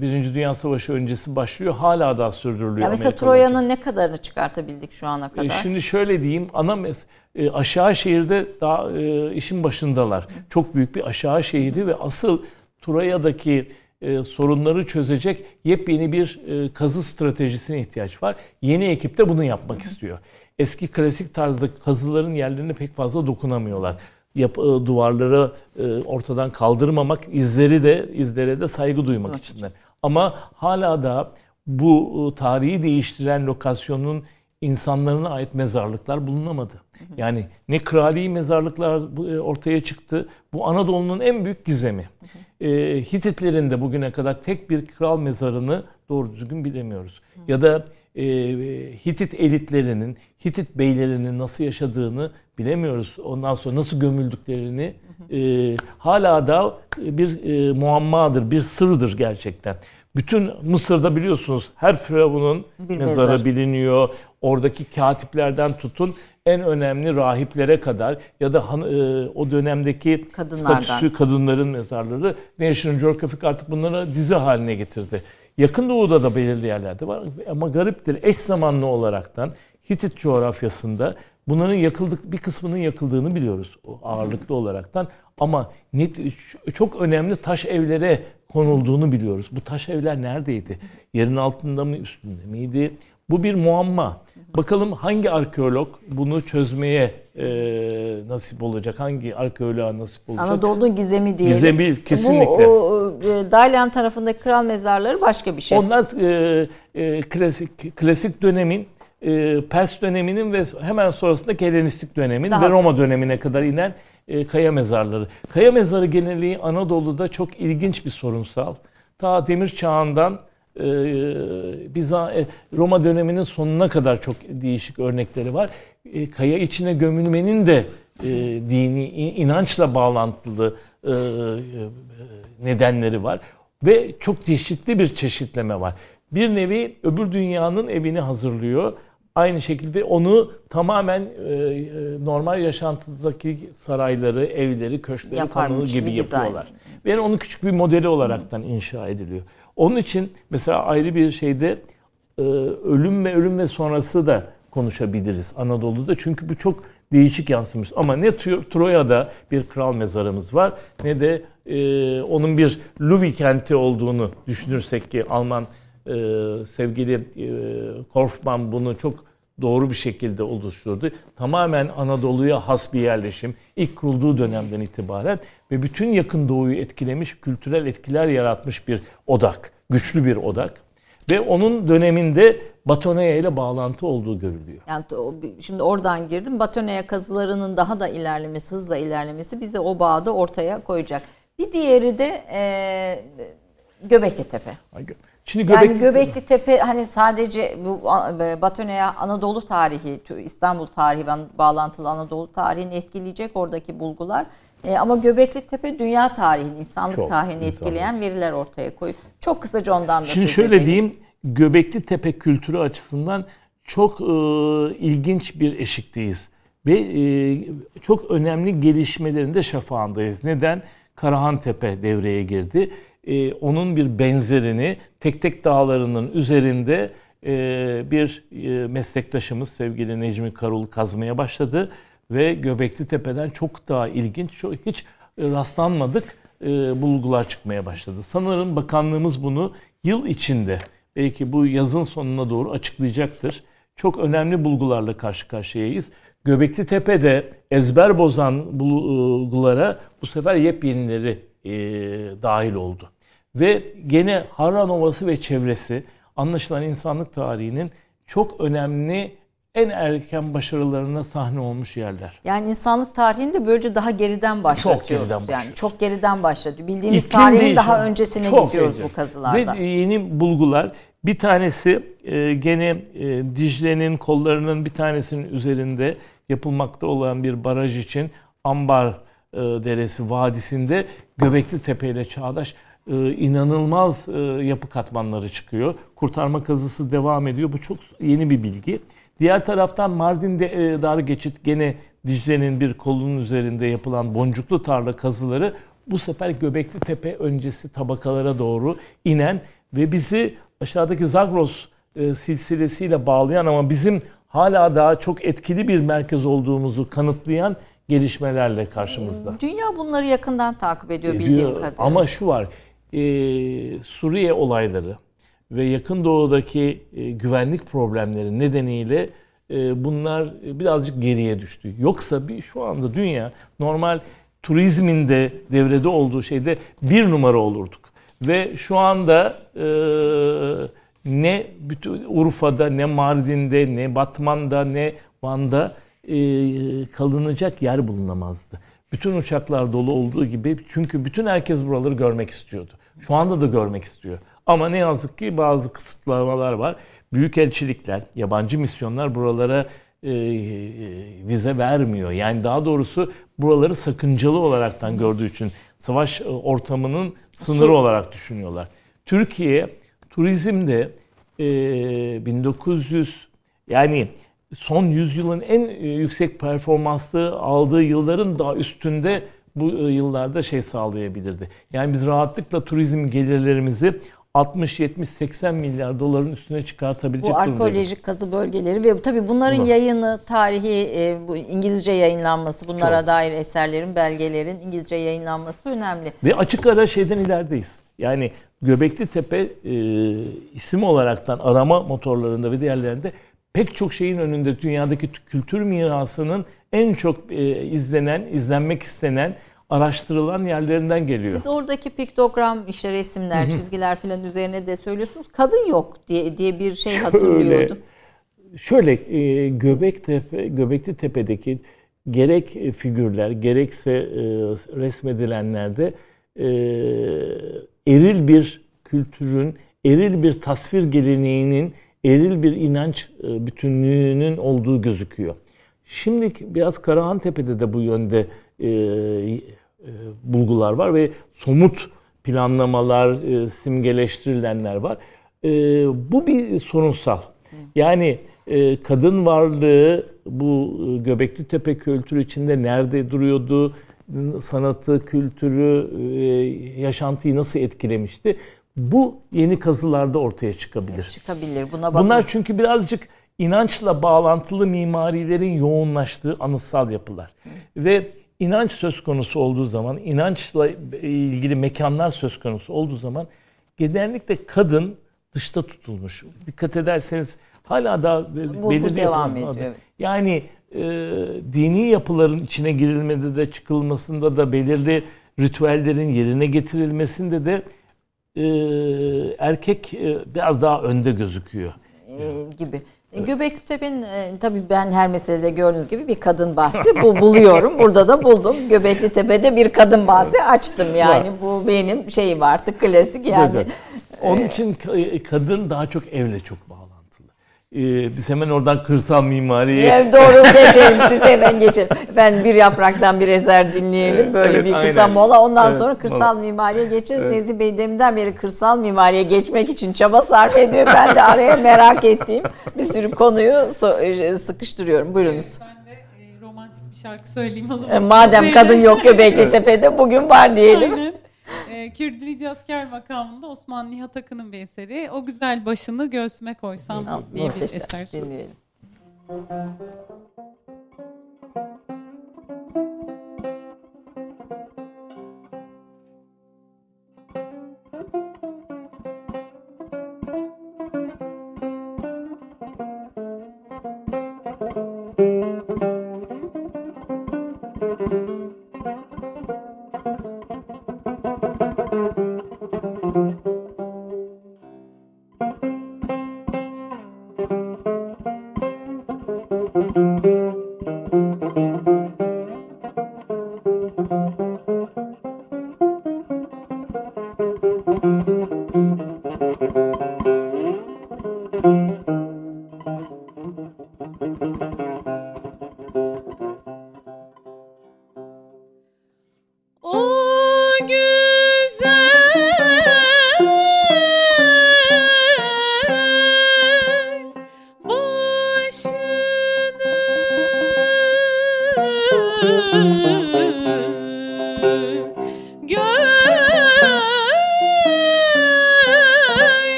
Birinci Dünya Savaşı öncesi başlıyor. Hala daha sürdürülüyor. Ya mesela Troya'nın ne kadarını çıkartabildik şu ana E, kadar? Şimdi şöyle diyeyim, ana mes- e, aşağı şehirde daha e, işin başındalar. Çok büyük bir aşağı şehri ve asıl Troya'daki e, sorunları çözecek yepyeni bir e, kazı stratejisine ihtiyaç var. Yeni ekip de bunu yapmak istiyor. Eski klasik tarzda kazıların yerlerine pek fazla dokunamıyorlar. Yap, e, duvarları e, ortadan kaldırmamak, izleri de izlere de saygı duymak içinler. Ama hala da bu e, tarihi değiştiren lokasyonun insanlarına ait mezarlıklar bulunamadı. Yani ne krali mezarlıklar e, ortaya çıktı. Bu Anadolu'nun en büyük gizemi. E, Hititlerin de bugüne kadar tek bir kral mezarını doğru düzgün bilemiyoruz. Ya da e, Hitit elitlerinin, Hitit beylerinin nasıl yaşadığını bilemiyoruz. Ondan sonra nasıl gömüldüklerini e, hala da bir e, muammadır, bir sırdır gerçekten. Bütün Mısır'da biliyorsunuz her firavunun Bir mezarı mezar. biliniyor. Oradaki katiplerden tutun en önemli rahiplere kadar ya da han- e, o dönemdeki Kadınlardan. statüsü kadınların mezarları National Geographic artık bunları dizi haline getirdi. Yakın Doğu'da da belirli yerlerde var ama gariptir eş zamanlı olaraktan Hitit coğrafyasında bunların yakıldık bir kısmının yakıldığını biliyoruz ağırlıklı olaraktan ama net, çok önemli taş evlere konulduğunu biliyoruz. Bu taş evler neredeydi? Yerin altında mı üstünde miydi? Bu bir muamma. Bakalım hangi arkeolog bunu çözmeye e, nasip olacak? Hangi arkeoloğa nasip olacak? Anadolu'nun gizemi diyelim. Gizemi, kesinlikle. Bu o, e, Dalyan tarafındaki kral mezarları başka bir şey. Onlar e, e, klasik klasik dönemin e, Pers döneminin ve hemen sonrasında Helenistik dönemin Daha ve sonra. Roma dönemine kadar inen e, kaya mezarları. Kaya mezarı genelliği Anadolu'da çok ilginç bir sorunsal. Ta demir çağından e, Biza, e, Roma döneminin sonuna kadar çok değişik örnekleri var. E, kaya içine gömülmenin de e, dini in- inançla bağlantılı e, e, nedenleri var ve çok çeşitli bir çeşitleme var. Bir nevi öbür dünyanın evini hazırlıyor. Aynı şekilde onu tamamen e, e, normal yaşantıdaki sarayları, evleri, köşkleri, Yaparmış kanalı gibi gibi dizayn. yapıyorlar. Ve onu küçük bir modeli olaraktan inşa ediliyor. Onun için mesela ayrı bir şeyde e, ölüm ve ölüm ve sonrası da konuşabiliriz Anadolu'da. Çünkü bu çok değişik yansımış. Ama ne Tro- Troya'da bir kral mezarımız var ne de e, onun bir Louis kenti olduğunu düşünürsek ki Alman e, sevgili e, Korfman bunu çok doğru bir şekilde oluşturdu. Tamamen Anadolu'ya has bir yerleşim. İlk kurulduğu dönemden itibaren ve bütün yakın doğuyu etkilemiş, kültürel etkiler yaratmış bir odak. Güçlü bir odak. Ve onun döneminde Batoneya ile bağlantı olduğu görülüyor. Yani şimdi oradan girdim. Batoneya kazılarının daha da ilerlemesi, hızla ilerlemesi bize o bağı da ortaya koyacak. Bir diğeri de e, Göbekli Tepe. Şimdi Yani Göbekli, Göbekli Tepe hani sadece bu e, Batoneya Anadolu tarihi, İstanbul tarihi bağlantılı Anadolu tarihini etkileyecek oradaki bulgular. E, ama Göbekli Tepe dünya tarihini, insanlık Çok, tarihini insanlık. etkileyen veriler ortaya koyuyor. Çok kısaca ondan da Şimdi şöyle edelim. diyeyim, Göbekli Tepe kültürü açısından çok e, ilginç bir eşikteyiz. Ve e, çok önemli gelişmelerin de şafağındayız. Neden? Karahan Tepe devreye girdi. E, onun bir benzerini tek tek dağlarının üzerinde e, bir e, meslektaşımız sevgili Necmi Karul kazmaya başladı. Ve Göbekli Tepe'den çok daha ilginç, çok, hiç rastlanmadık e, bulgular çıkmaya başladı. Sanırım bakanlığımız bunu yıl içinde belki bu yazın sonuna doğru açıklayacaktır. Çok önemli bulgularla karşı karşıyayız. Göbekli Tepe'de ezber bozan bulgulara bu sefer yepyenileri e, dahil oldu. Ve gene Harran Ovası ve çevresi anlaşılan insanlık tarihinin çok önemli en erken başarılarına sahne olmuş yerler. Yani insanlık tarihini de böylece daha geriden başlatıyoruz. geriden yani başlıyoruz. çok geriden başladı. Bildiğimiz İklim tarihin değişimi. daha öncesine Çok gidiyoruz öncesi. bu kazılarda. Ve yeni bulgular bir tanesi e, gene e, Dicle'nin kollarının bir tanesinin üzerinde yapılmakta olan bir baraj için Ambar e, Deresi Vadisi'nde Göbekli Tepe ile çağdaş e, inanılmaz e, yapı katmanları çıkıyor. Kurtarma kazısı devam ediyor. Bu çok yeni bir bilgi. Diğer taraftan Mardin'de e, dar geçit gene Dicle'nin bir kolunun üzerinde yapılan boncuklu tarla kazıları bu sefer Göbekli Tepe öncesi tabakalara doğru inen ve bizi aşağıdaki Zagros e, silsilesiyle bağlayan ama bizim hala daha çok etkili bir merkez olduğumuzu kanıtlayan gelişmelerle karşımızda. Dünya bunları yakından takip ediyor Ediyor. bildiğim kadarıyla. Ama şu var, e, Suriye olayları ve yakın doğudaki e, güvenlik problemleri nedeniyle e, bunlar birazcık geriye düştü. Yoksa bir şu anda dünya normal turizminde devrede olduğu şeyde bir numara olurduk. Ve şu anda e, ne bütün Urfa'da, ne Mardin'de, ne Batman'da, ne Van'da e, kalınacak yer bulunamazdı. Bütün uçaklar dolu olduğu gibi çünkü bütün herkes buraları görmek istiyordu. Şu anda da görmek istiyor. Ama ne yazık ki bazı kısıtlamalar var. Büyükelçilikler, yabancı misyonlar buralara e, vize vermiyor. Yani daha doğrusu buraları sakıncalı olaraktan gördüğü için savaş e, ortamının sınırı olarak düşünüyorlar. Türkiye turizmde e, 1900 yani son yüzyılın en e, yüksek performanslı aldığı yılların daha üstünde bu e, yıllarda şey sağlayabilirdi. Yani biz rahatlıkla turizm gelirlerimizi 60 70 80 milyar doların üstüne çıkartabilecek bu arkeolojik kazı bölgeleri ve tabii bunların Bunlar. yayını, tarihi, e, bu İngilizce yayınlanması, bunlara Çok. dair eserlerin, belgelerin İngilizce yayınlanması önemli. Ve açık ara şeyden ilerideyiz. Yani Göbekli Tepe e, isim olaraktan arama motorlarında ve diğerlerinde pek çok şeyin önünde dünyadaki kültür mirasının en çok e, izlenen, izlenmek istenen, araştırılan yerlerinden geliyor. Siz oradaki piktogram, işte resimler, çizgiler falan üzerine de söylüyorsunuz. Kadın yok diye diye bir şey hatırlıyordum. Şöyle e, Göbektepe, Göbekli Tepe'deki gerek e, figürler gerekse e, resmedilenlerde e, eril bir kültürün, eril bir tasvir geleneğinin, eril bir inanç e, bütünlüğünün olduğu gözüküyor. Şimdi biraz Karahantepe'de de bu yönde e, e, bulgular var ve somut planlamalar, e, simgeleştirilenler var. E, bu bir sorunsal. Yani e, kadın varlığı bu e, Göbekli Tepe kültürü içinde nerede duruyordu? Sanatı, kültürü, e, yaşantıyı nasıl etkilemişti? Bu yeni kazılarda ortaya çıkabilir. Çıkabilir. Buna bakın. Bunlar çünkü birazcık inançla bağlantılı mimarilerin yoğunlaştığı anıtsal yapılar. Ve inanç söz konusu olduğu zaman, inançla ilgili mekanlar söz konusu olduğu zaman genellikle kadın dışta tutulmuş. Dikkat ederseniz hala da bu, belirli bu devam ediyor. Evet. Yani e, dini yapıların içine girilmede de çıkılmasında da belirli ritüellerin yerine getirilmesinde de e, erkek e, biraz daha önde gözüküyor. E, gibi. Evet. Göbekli Tepe'nin e, tabii ben her meselede gördüğünüz gibi bir kadın bahsi bu buluyorum. Burada da buldum. Göbekli Tepe'de bir kadın bahsi açtım yani. Var. Bu benim şeyim artık klasik yani. Evet. Onun için kadın daha çok evle çok bağlı. Ee, biz hemen oradan kırsal mimariye... Yani doğru geçelim siz hemen geçin. Ben bir yapraktan bir eser dinleyelim. Böyle evet, bir kısa aynen. mola. Ondan evet, sonra kırsal mola. mimariye geçeceğiz. Evet. Nezih Bey deminden beri kırsal mimariye geçmek için çaba sarf ediyor. Ben de araya merak ettiğim bir sürü konuyu e, sıkıştırıyorum. Buyurunuz. Ben de e, romantik bir şarkı söyleyeyim o zaman. E, madem kadın yok Göbekli Tepe'de bugün var diyelim. Aynen. E, Kürdilici asker makamında Osman Nihat Akın'ın bir eseri. O güzel başını göğsüme koysam diye bir eser. Dinleyelim.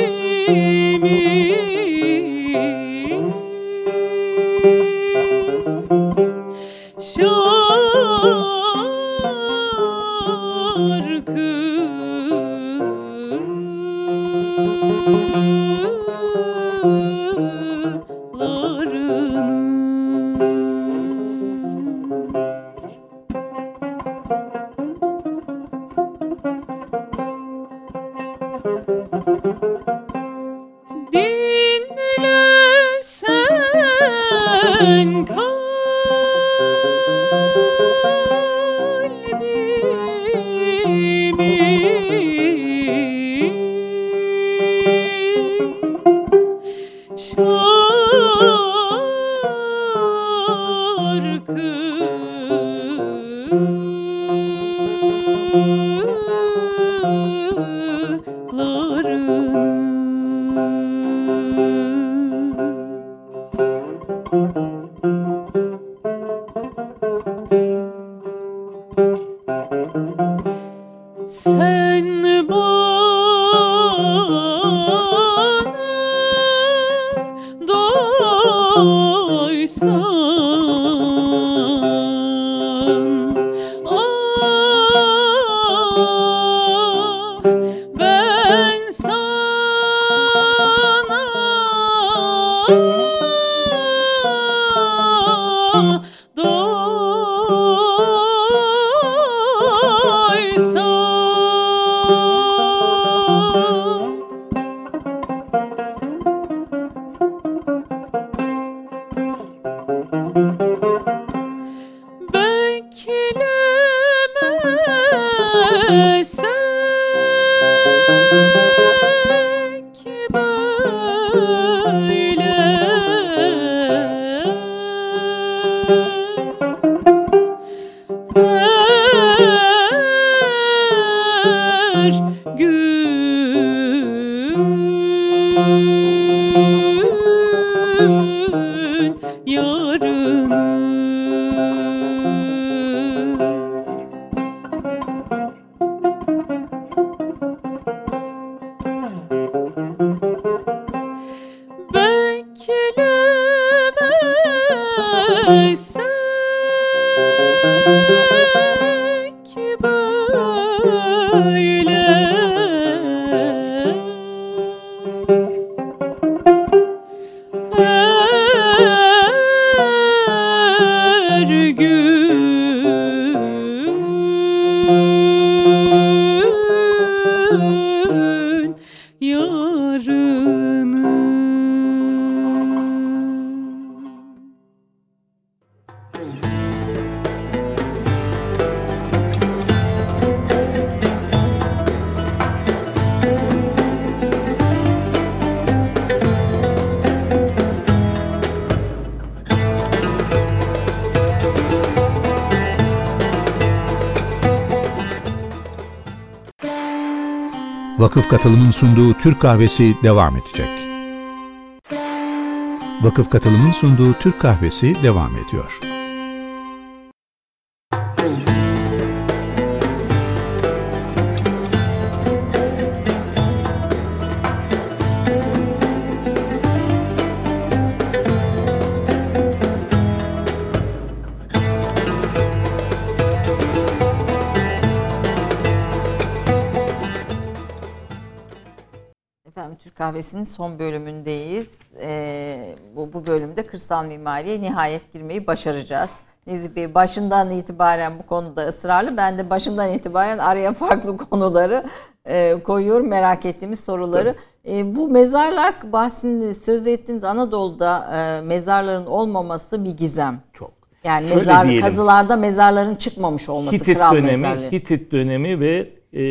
me. mi I say. Vakıf Katılım'ın sunduğu Türk Kahvesi devam edecek. Vakıf Katılım'ın sunduğu Türk Kahvesi devam ediyor. Kahvesi'nin son bölümündeyiz. Ee, bu, bu bölümde kırsal mimariye nihayet girmeyi başaracağız. Nezih Bey başından itibaren bu konuda ısrarlı. Ben de başından itibaren araya farklı konuları e, koyuyorum. Merak ettiğimiz soruları. E, bu mezarlar bahsinde söz ettiğiniz Anadolu'da e, mezarların olmaması bir gizem. Çok. Yani Şöyle mezar diyelim. kazılarda mezarların çıkmamış olması Hitit kral dönemi, mezarları. Hitit dönemi ve e,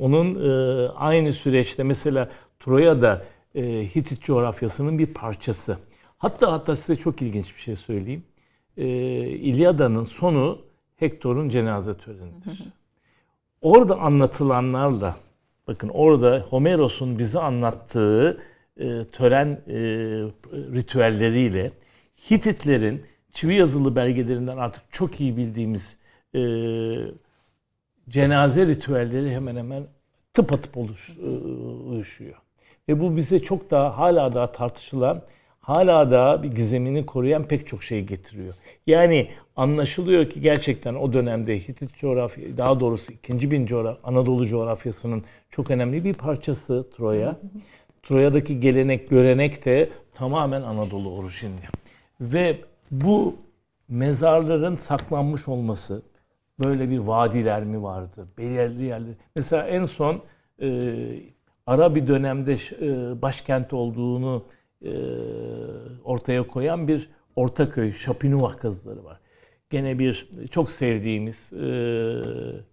onun e, aynı süreçte mesela Troya'da e, Hitit coğrafyasının bir parçası. Hatta hatta size çok ilginç bir şey söyleyeyim. E, İlyada'nın sonu Hektor'un cenaze törenidir. Orada anlatılanlarla, bakın orada Homeros'un bize anlattığı e, tören e, ritüelleriyle Hititlerin çivi yazılı belgelerinden artık çok iyi bildiğimiz e, cenaze ritüelleri hemen hemen tıpatıp oluş, e, uyuşuyor. Ve bu bize çok daha hala daha tartışılan, hala daha bir gizemini koruyan pek çok şey getiriyor. Yani anlaşılıyor ki gerçekten o dönemde Hitit coğrafya, daha doğrusu ikinci bin coğrafya, Anadolu coğrafyasının çok önemli bir parçası Troya. Troya'daki gelenek, görenek de tamamen Anadolu orijinli. Ve bu mezarların saklanmış olması, böyle bir vadiler mi vardı, belirli yerler. Mesela en son e, ara bir dönemde e, başkent olduğunu e, ortaya koyan bir Ortaköy, Şapinuva kazıları var. Gene bir çok sevdiğimiz e,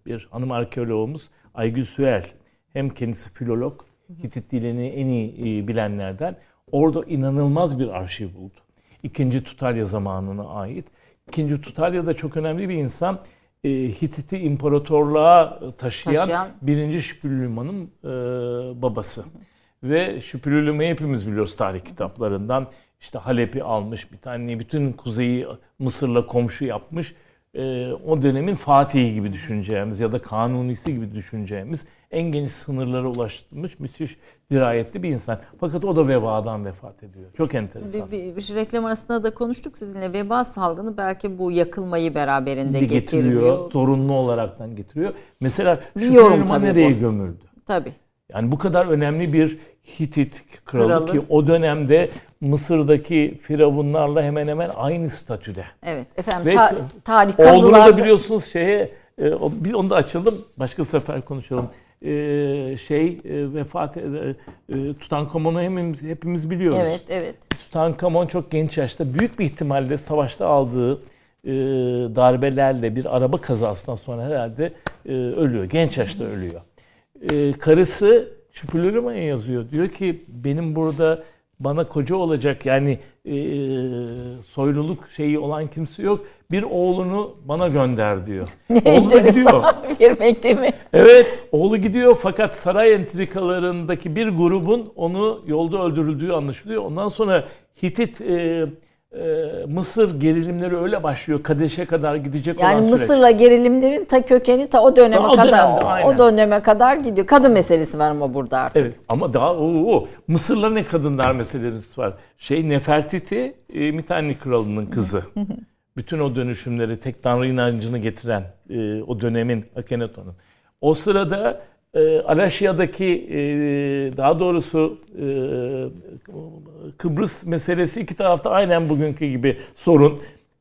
bir hanım arkeoloğumuz Aygül Süer. Hem kendisi filolog, Hitit dilini en iyi bilenlerden. Orada inanılmaz bir arşiv buldu. İkinci Tutalya zamanına ait. İkinci Tutalya da çok önemli bir insan. E, Hitit'i imparatorluğa taşıyan, Taşıyan. birinci Şüpülüman'ın e, babası. Ve Şüpülülüm'ü hepimiz biliyoruz tarih kitaplarından. İşte Halep'i almış, bir tane bütün kuzeyi Mısır'la komşu yapmış. E, o dönemin Fatih'i gibi düşüneceğimiz ya da Kanunisi gibi düşüneceğimiz en geniş sınırlara ulaşmış müthiş dirayetli bir insan. Fakat o da vebadan vefat ediyor. Çok enteresan. Bir, bir, bir reklam arasında da konuştuk sizinle. Veba salgını belki bu yakılmayı beraberinde de getiriyor. getiriyor. Zorunlu olaraktan getiriyor. Mesela Biliyorum tabii nereye bu. gömüldü? Tabii. Yani bu kadar önemli bir Hitit kralı, Kralı. ki o dönemde Mısır'daki firavunlarla hemen hemen aynı statüde. Evet efendim Ve ta- tarih kazılarda da biliyorsunuz şeye, e, biz onu da açalım, başka sefer konuşalım. E, şey e, vefat e, e, Tutankamon'u hepimiz, hepimiz biliyoruz. Evet evet. Tutankamon çok genç yaşta büyük bir ihtimalle savaşta aldığı e, darbelerle bir araba kazasından sonra herhalde e, ölüyor. Genç yaşta ölüyor. E, karısı Şüphülürüma'ya yazıyor. Diyor ki benim burada bana koca olacak yani e, soyluluk şeyi olan kimse yok. Bir oğlunu bana gönder diyor. Oğlu da gidiyor. bir mektebi. Evet oğlu gidiyor fakat saray entrikalarındaki bir grubun onu yolda öldürüldüğü anlaşılıyor. Ondan sonra Hitit e, e, Mısır gerilimleri öyle başlıyor. Kadeş'e kadar gidecek Yani olan süreç. Mısır'la gerilimlerin ta kökeni ta o döneme Ta o kadar dönemde, o, aynen. o döneme kadar gidiyor. Kadın meselesi var ama burada artık. Evet ama daha o, o. Mısır'la ne kadınlar meselesi var. Şey Nefertiti e, Mitanni kralının kızı. Bütün o dönüşümleri tek tanrı inancını getiren e, o dönemin Akhenaton'un. O sırada e, Alaşya'daki e, daha doğrusu e, Kıbrıs meselesi iki tarafta aynen bugünkü gibi sorun.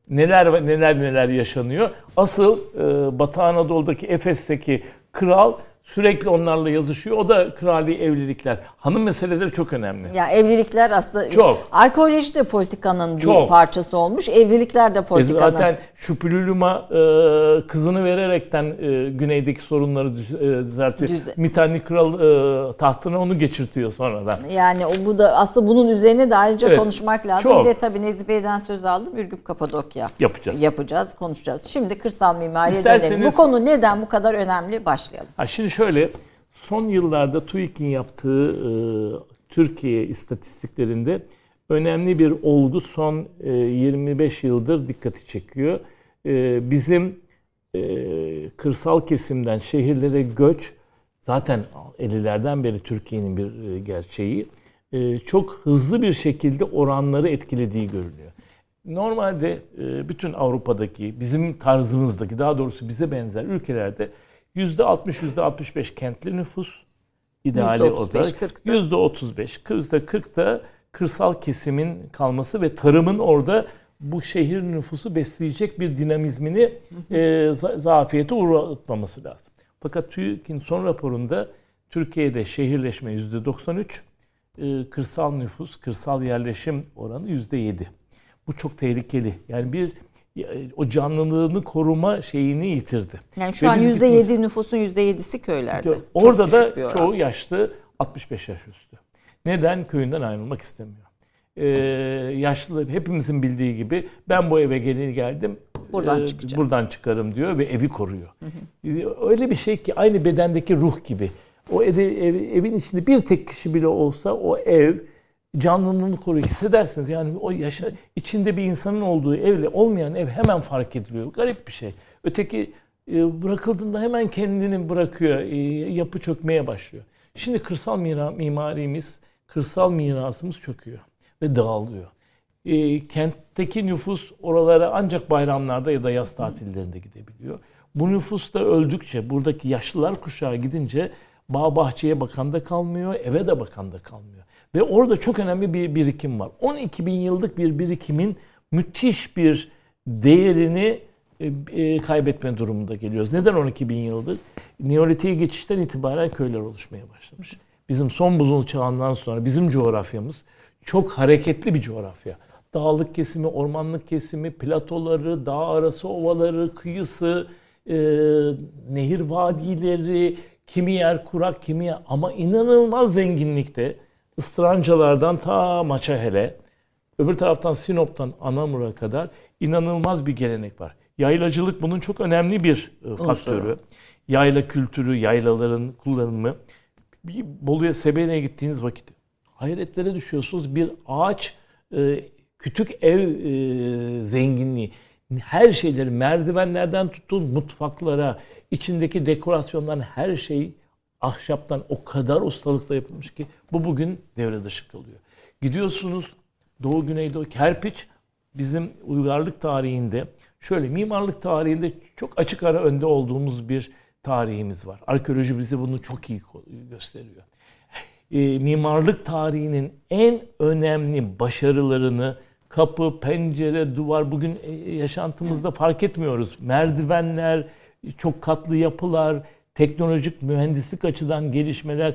Neler neler neler yaşanıyor. Asıl e, Batı Anadolu'daki Efes'teki kral sürekli onlarla yazışıyor. O da krali evlilikler. Hanım meseleleri çok önemli. Ya evlilikler aslında Çok. arkeoloji de politikanın bir Çok. parçası olmuş. Evlilikler de E politikanın. Zaten Şüpülülüma e, kızını vererekten e, güneydeki sorunları düz- e, düzeltiyor. Düze- Mitanni kral e, tahtına onu geçirtiyor sonradan. Yani o bu da aslında bunun üzerine de ayrıca Evet, konuşmak lazım. çok. Bir de tabii Nezih Bey'den söz aldım. Ürgüp Kapadokya Yapacağız. yapacağız, konuşacağız. Şimdi kırsal mimariye İsterseniz- dönelim. Bu konu neden bu kadar önemli? Başlayalım. Ha şimdi şöyle son yıllarda TÜİK'in yaptığı e, Türkiye istatistiklerinde önemli bir olgu son e, 25 yıldır dikkati çekiyor. E, bizim e, kırsal kesimden şehirlere göç zaten 50'lerden beri Türkiye'nin bir e, gerçeği e, çok hızlı bir şekilde oranları etkilediği görülüyor. Normalde e, bütün Avrupa'daki, bizim tarzımızdaki, daha doğrusu bize benzer ülkelerde %60, %65 kentli nüfus ideali %35, olarak. 40'da. %35, %40 da kırsal kesimin kalması ve tarımın orada bu şehir nüfusu besleyecek bir dinamizmini e, za- zafiyete uğratmaması lazım. Fakat TÜİK'in son raporunda Türkiye'de şehirleşme %93, e, kırsal nüfus, kırsal yerleşim oranı %7. Bu çok tehlikeli. Yani bir o canlılığını koruma şeyini yitirdi. Yani şu Ve an biz %7 nüfusun %7'si köylerde. Orada da çoğu yaşlı 65 yaş üstü. Neden? Köyünden ayrılmak istemiyor. Ee, yaşlı hepimizin bildiği gibi ben bu eve gelin geldim. Buradan e, çıkacağım. Buradan çıkarım diyor ve evi koruyor. Ee, Öyle bir şey ki aynı bedendeki ruh gibi. O ev, ev- evin içinde bir tek kişi bile olsa o ev canlılığını koruyor. Hissedersiniz yani o yaşa içinde bir insanın olduğu evle olmayan ev hemen fark ediliyor. Garip bir şey. Öteki e, bırakıldığında hemen kendini bırakıyor. e, Yapı çökmeye başlıyor. Şimdi kırsal mimarimiz, kırsal mirasımız çöküyor ve dağılıyor. E, kentteki nüfus oralara ancak bayramlarda ya da yaz tatillerinde gidebiliyor. Bu nüfus da öldükçe, buradaki yaşlılar kuşağı gidince bağ bahçeye bakan da kalmıyor, eve de bakan da kalmıyor. Ve orada çok önemli bir birikim var. 12 bin yıllık bir birikimin müthiş bir değerini e, e, kaybetme durumunda geliyoruz. Neden 12 bin yıldır? Neolitik'e geçişten itibaren köyler oluşmaya başlamış. Bizim son buzul çağından sonra bizim coğrafyamız çok hareketli bir coğrafya. Dağlık kesimi, ormanlık kesimi, platoları, dağ arası ovaları, kıyısı, e, nehir vadileri, kimi yer kurak, kimi yer ama inanılmaz zenginlikte ıstrancalardan ta Maçahel'e, öbür taraftan Sinop'tan Anamur'a kadar inanılmaz bir gelenek var. Yaylacılık bunun çok önemli bir e, faktörü. Yayla kültürü, yaylaların kullanımı. Bir Bolu'ya, Sebene'ye gittiğiniz vakit hayretlere düşüyorsunuz. Bir ağaç, e, kütük ev e, zenginliği. Her şeyleri merdivenlerden tutun mutfaklara, içindeki dekorasyondan her şey ahşaptan o kadar ustalıkla yapılmış ki bu bugün devre dışı kalıyor. Gidiyorsunuz Doğu Güneydoğu kerpiç bizim uygarlık tarihinde şöyle mimarlık tarihinde çok açık ara önde olduğumuz bir tarihimiz var. Arkeoloji bize bunu çok iyi gösteriyor. E, mimarlık tarihinin en önemli başarılarını kapı, pencere, duvar bugün e, yaşantımızda fark etmiyoruz. Merdivenler, çok katlı yapılar, teknolojik mühendislik açıdan gelişmeler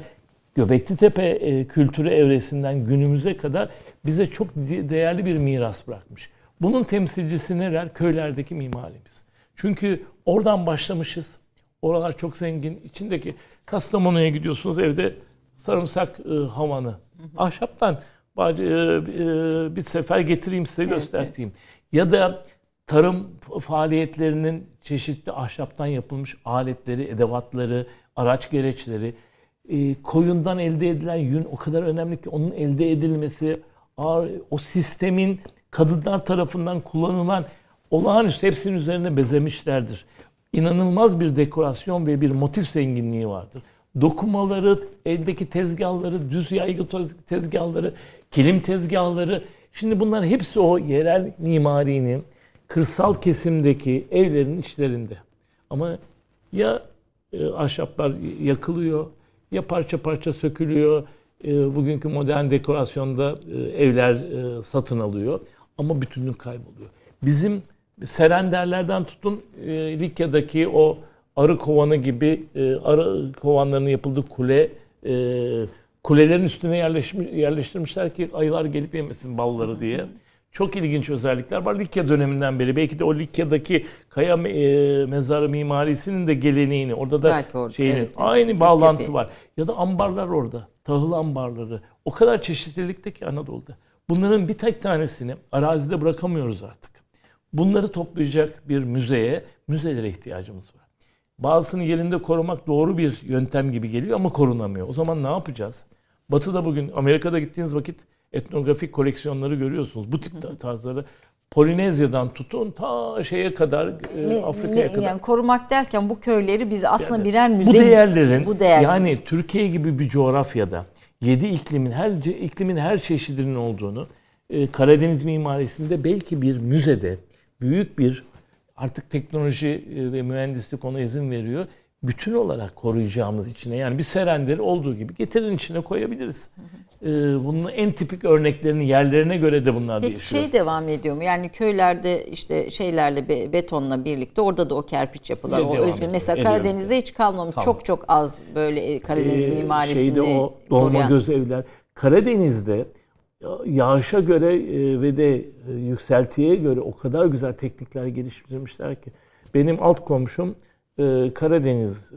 Göbekli Tepe e, kültürü evresinden günümüze kadar bize çok de- değerli bir miras bırakmış. Bunun temsilcisi neler? Köylerdeki mimarimiz. Çünkü oradan başlamışız. Oralar çok zengin. İçindeki Kastamonu'ya gidiyorsunuz evde sarımsak e, havanı. Ahşaptan bacı, e, e, bir sefer getireyim size Evet, göstereyim. Ya da tarım faaliyetlerinin çeşitli ahşaptan yapılmış aletleri, edevatları, araç gereçleri, e, koyundan elde edilen yün o kadar önemli ki onun elde edilmesi, o sistemin kadınlar tarafından kullanılan olağanüstü hepsinin üzerine bezemişlerdir. İnanılmaz bir dekorasyon ve bir motif zenginliği vardır. Dokumaları, eldeki tezgahları, düz yaygı tez- tezgahları, kilim tezgahları. Şimdi bunlar hepsi o yerel mimarinin kırsal kesimdeki evlerin içlerinde. Ama ya e, ahşaplar yakılıyor, ya parça parça sökülüyor. E, bugünkü modern dekorasyonda e, evler e, satın alıyor. Ama bütünlük kayboluyor. Bizim Serenderlerden tutun e, Likya'daki o arı kovanı gibi e, arı kovanlarının yapıldığı kule e, kulelerin üstüne yerleşmiş, yerleştirmişler ki ayılar gelip yemesin balları diye. Çok ilginç özellikler var Likya döneminden beri. Belki de o Likya'daki kaya e, mezarı mimarisinin de geleneğini orada da Belki orada, şeyini evet, evet. aynı Likya bağlantı var. Ya da ambarlar orada. Tahıl ambarları. O kadar çeşitlilikte ki Anadolu'da. Bunların bir tek tanesini arazide bırakamıyoruz artık. Bunları toplayacak bir müzeye, müzelere ihtiyacımız var. Bazısını yerinde korumak doğru bir yöntem gibi geliyor ama korunamıyor. O zaman ne yapacağız? Batı'da bugün, Amerika'da gittiğiniz vakit etnografik koleksiyonları görüyorsunuz. Bu tip tarzları. Polinezya'dan tutun ta şeye kadar, e, Afrika'ya kadar. Yani korumak derken bu köyleri biz aslında Yani birer müze bu değerlerin bu değer yani Türkiye gibi bir coğrafyada yedi iklimin her iklimin her çeşidinin olduğunu e, Karadeniz mimarisinde belki bir müzede büyük bir artık teknoloji e, ve mühendislik ona izin veriyor. Bütün olarak koruyacağımız içine yani bir serenderi olduğu gibi getirin içine koyabiliriz. E, bunun en tipik örneklerini yerlerine göre de bunlar Peki değişiyor. şey devam ediyor mu? Yani köylerde işte şeylerle be- betonla birlikte orada da o kerpiç yapılar. Ne O özgün. ediyor, Mesela ediyor. Karadeniz'de hiç kalmamış. Kalmadı. Çok çok az böyle e, Karadeniz Ee, mimarisini şeyde o dolma koruyan. göz evler. Karadeniz'de yağışa göre e, ve de e, yükseltiye göre o kadar güzel teknikler geliştirmişler ki. Benim alt komşum e, Karadeniz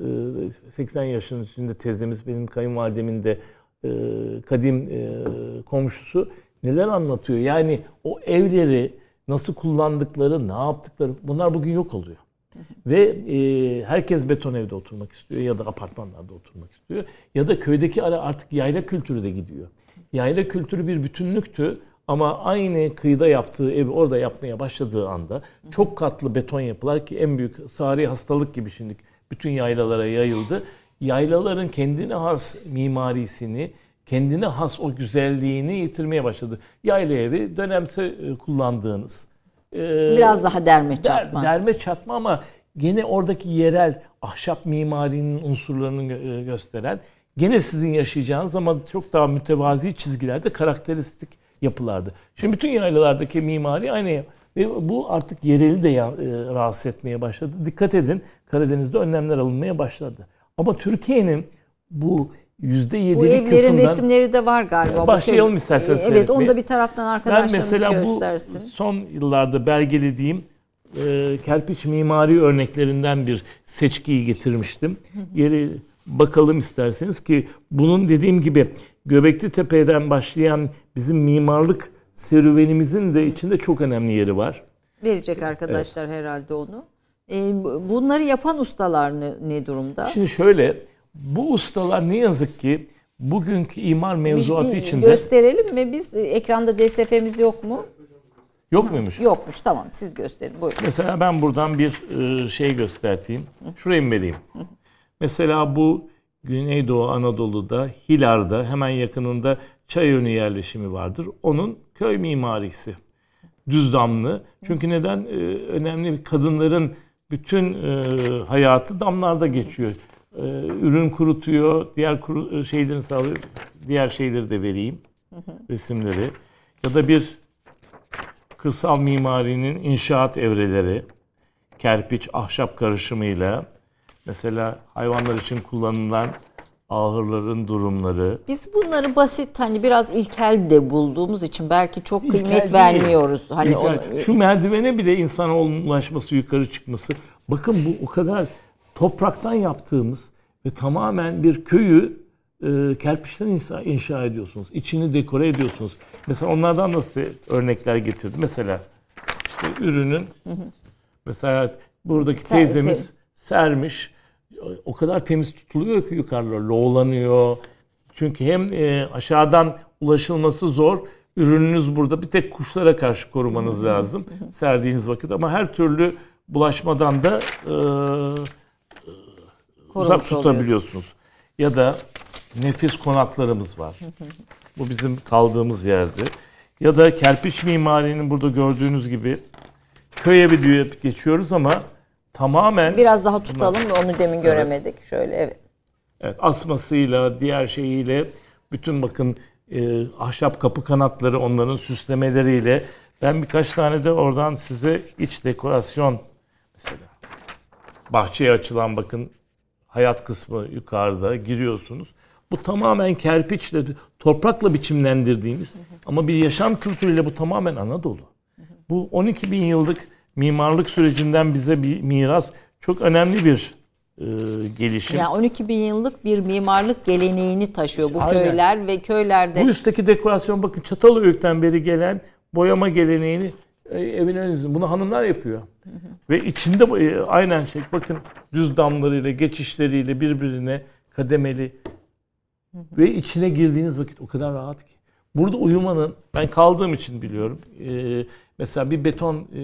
e, 80 yaşının üstünde teyzemiz benim kayınvalidemin de e, kadim e, komşusu neler anlatıyor. Yani o evleri nasıl kullandıkları, ne yaptıkları bunlar bugün yok oluyor. Ve e, herkes beton evde oturmak istiyor ya da apartmanlarda oturmak istiyor. Ya da köydeki ara artık yayla kültürü de gidiyor. Yayla kültürü bir bütünlüktü ama aynı kıyıda yaptığı evi orada yapmaya başladığı anda çok katlı beton yapılar ki en büyük sari hastalık gibi şimdi bütün yaylalara yayıldı. Yaylaların kendine has mimarisini, kendine has o güzelliğini yitirmeye başladı. Yayla evi dönemse e, kullandığınız e, Biraz daha derme der- çarpma. derme çatma ama gene oradaki yerel ahşap mimarinin unsurlarını gö- e, gösteren gene sizin yaşayacağınız ama çok daha mütevazi çizgilerde karakteristik yapılardı. Şimdi bütün yaylalardaki mimari aynı ve bu artık yereli de ya- e, rahatsız etmeye başladı. Dikkat edin Karadeniz'de önlemler alınmaya başladı. Ama Türkiye'nin bu bu %7'lik evlerin kısımdan resimleri de var galiba. Bu Başlayalım isterseniz Evet seyretmeye. onu da bir taraftan ben arkadaşlarımız mesela göstersin. bu son yıllarda belgelediğim e, kerpiç mimari örneklerinden bir seçkiyi getirmiştim. Yeri bakalım isterseniz ki bunun dediğim gibi Göbekli Tepe'den başlayan bizim mimarlık serüvenimizin de içinde çok önemli yeri var. Verecek arkadaşlar herhalde onu. E, bu- bunları yapan ustalar ne, ne durumda? Şimdi şöyle bu ustalar ne yazık ki bugünkü imar mevzuatı bir içinde Gösterelim mi biz? E, Ekranda DSF'miz yok mu? yok muymuş? Yokmuş tamam siz gösterin buyurun. Mesela ben buradan bir e, şey göstereyim. Şurayı mı vereyim? Mesela bu Güneydoğu Anadolu'da Hilar'da hemen yakınında Çayönü yerleşimi vardır. Onun köy mimarisi. Düz damlı. Çünkü neden? E, önemli kadınların bütün e, hayatı damlarda geçiyor. E, ürün kurutuyor, diğer kuru, e, şeylerini sağlıyor. Diğer şeyleri de vereyim. Resimleri. Ya da bir kırsal mimarinin inşaat evreleri, kerpiç, ahşap karışımıyla mesela hayvanlar için kullanılan ahırların durumları. Biz bunları basit hani biraz ilkel de bulduğumuz için belki çok İlkel kıymet değil. vermiyoruz. Hani İlkel. onu- Şu merdivene bile insana ulaşması, yukarı çıkması. Bakın bu o kadar topraktan yaptığımız ve tamamen bir köyü e, kerpiçten inşa, inşa ediyorsunuz. İçini dekore ediyorsunuz. Mesela onlardan nasıl örnekler getirdi? Mesela işte ürünün mesela buradaki Ser- teyzemiz ser- sermiş. O kadar temiz tutuluyor ki yukarılar loğlanıyor. Çünkü hem e, aşağıdan ulaşılması zor. Ürününüz burada. Bir tek kuşlara karşı korumanız lazım serdiğiniz vakit ama her türlü bulaşmadan da e, Korumuş uzak oluyor. tutabiliyorsunuz. Ya da nefis konaklarımız var. Bu bizim kaldığımız yerde. Ya da kerpiç mimarinin burada gördüğünüz gibi köy evi diye geçiyoruz ama tamamen Biraz daha tutalım da onu demin göremedik. Şöyle evet. Evet, asmasıyla, diğer şeyiyle, bütün bakın e, ahşap kapı kanatları onların süslemeleriyle. Ben birkaç tane de oradan size iç dekorasyon mesela. Bahçeye açılan bakın hayat kısmı yukarıda giriyorsunuz. Bu tamamen kerpiçle, toprakla biçimlendirdiğimiz ama bir yaşam kültürüyle bu tamamen Anadolu. Bu 12 bin yıllık mimarlık sürecinden bize bir miras çok önemli bir e, gelişim. Yani 12 bin yıllık bir mimarlık geleneğini taşıyor bu Aynen. köyler ve köylerde. Bu üstteki dekorasyon bakın Çatalhöyük'ten beri gelen boyama geleneğini e, evin önünde. Bunu hanımlar yapıyor. Ve içinde e, aynen şey bakın düz damlarıyla, geçişleriyle birbirine kademeli. Ve içine girdiğiniz vakit o kadar rahat ki. Burada uyumanın ben kaldığım için biliyorum. e, mesela bir beton e,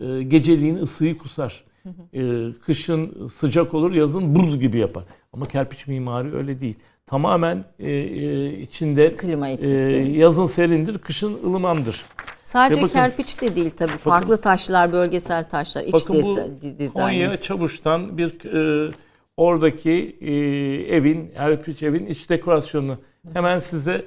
e, geceliğin ısıyı kusar. E, kışın sıcak olur, yazın buz gibi yapar. Ama kerpiç mimari öyle değil. Tamamen e, e, içinde Klima e, etkisi. yazın serindir, kışın ılımandır. Sadece bakın- kerpiç de değil tabii. Farklı taşlar, bölgesel taşlar, iç Bakın bu disa- di- dizaynı. Konya Çavuş'tan bir e, oradaki e, evin, Erpiç evin iç dekorasyonu. Hemen size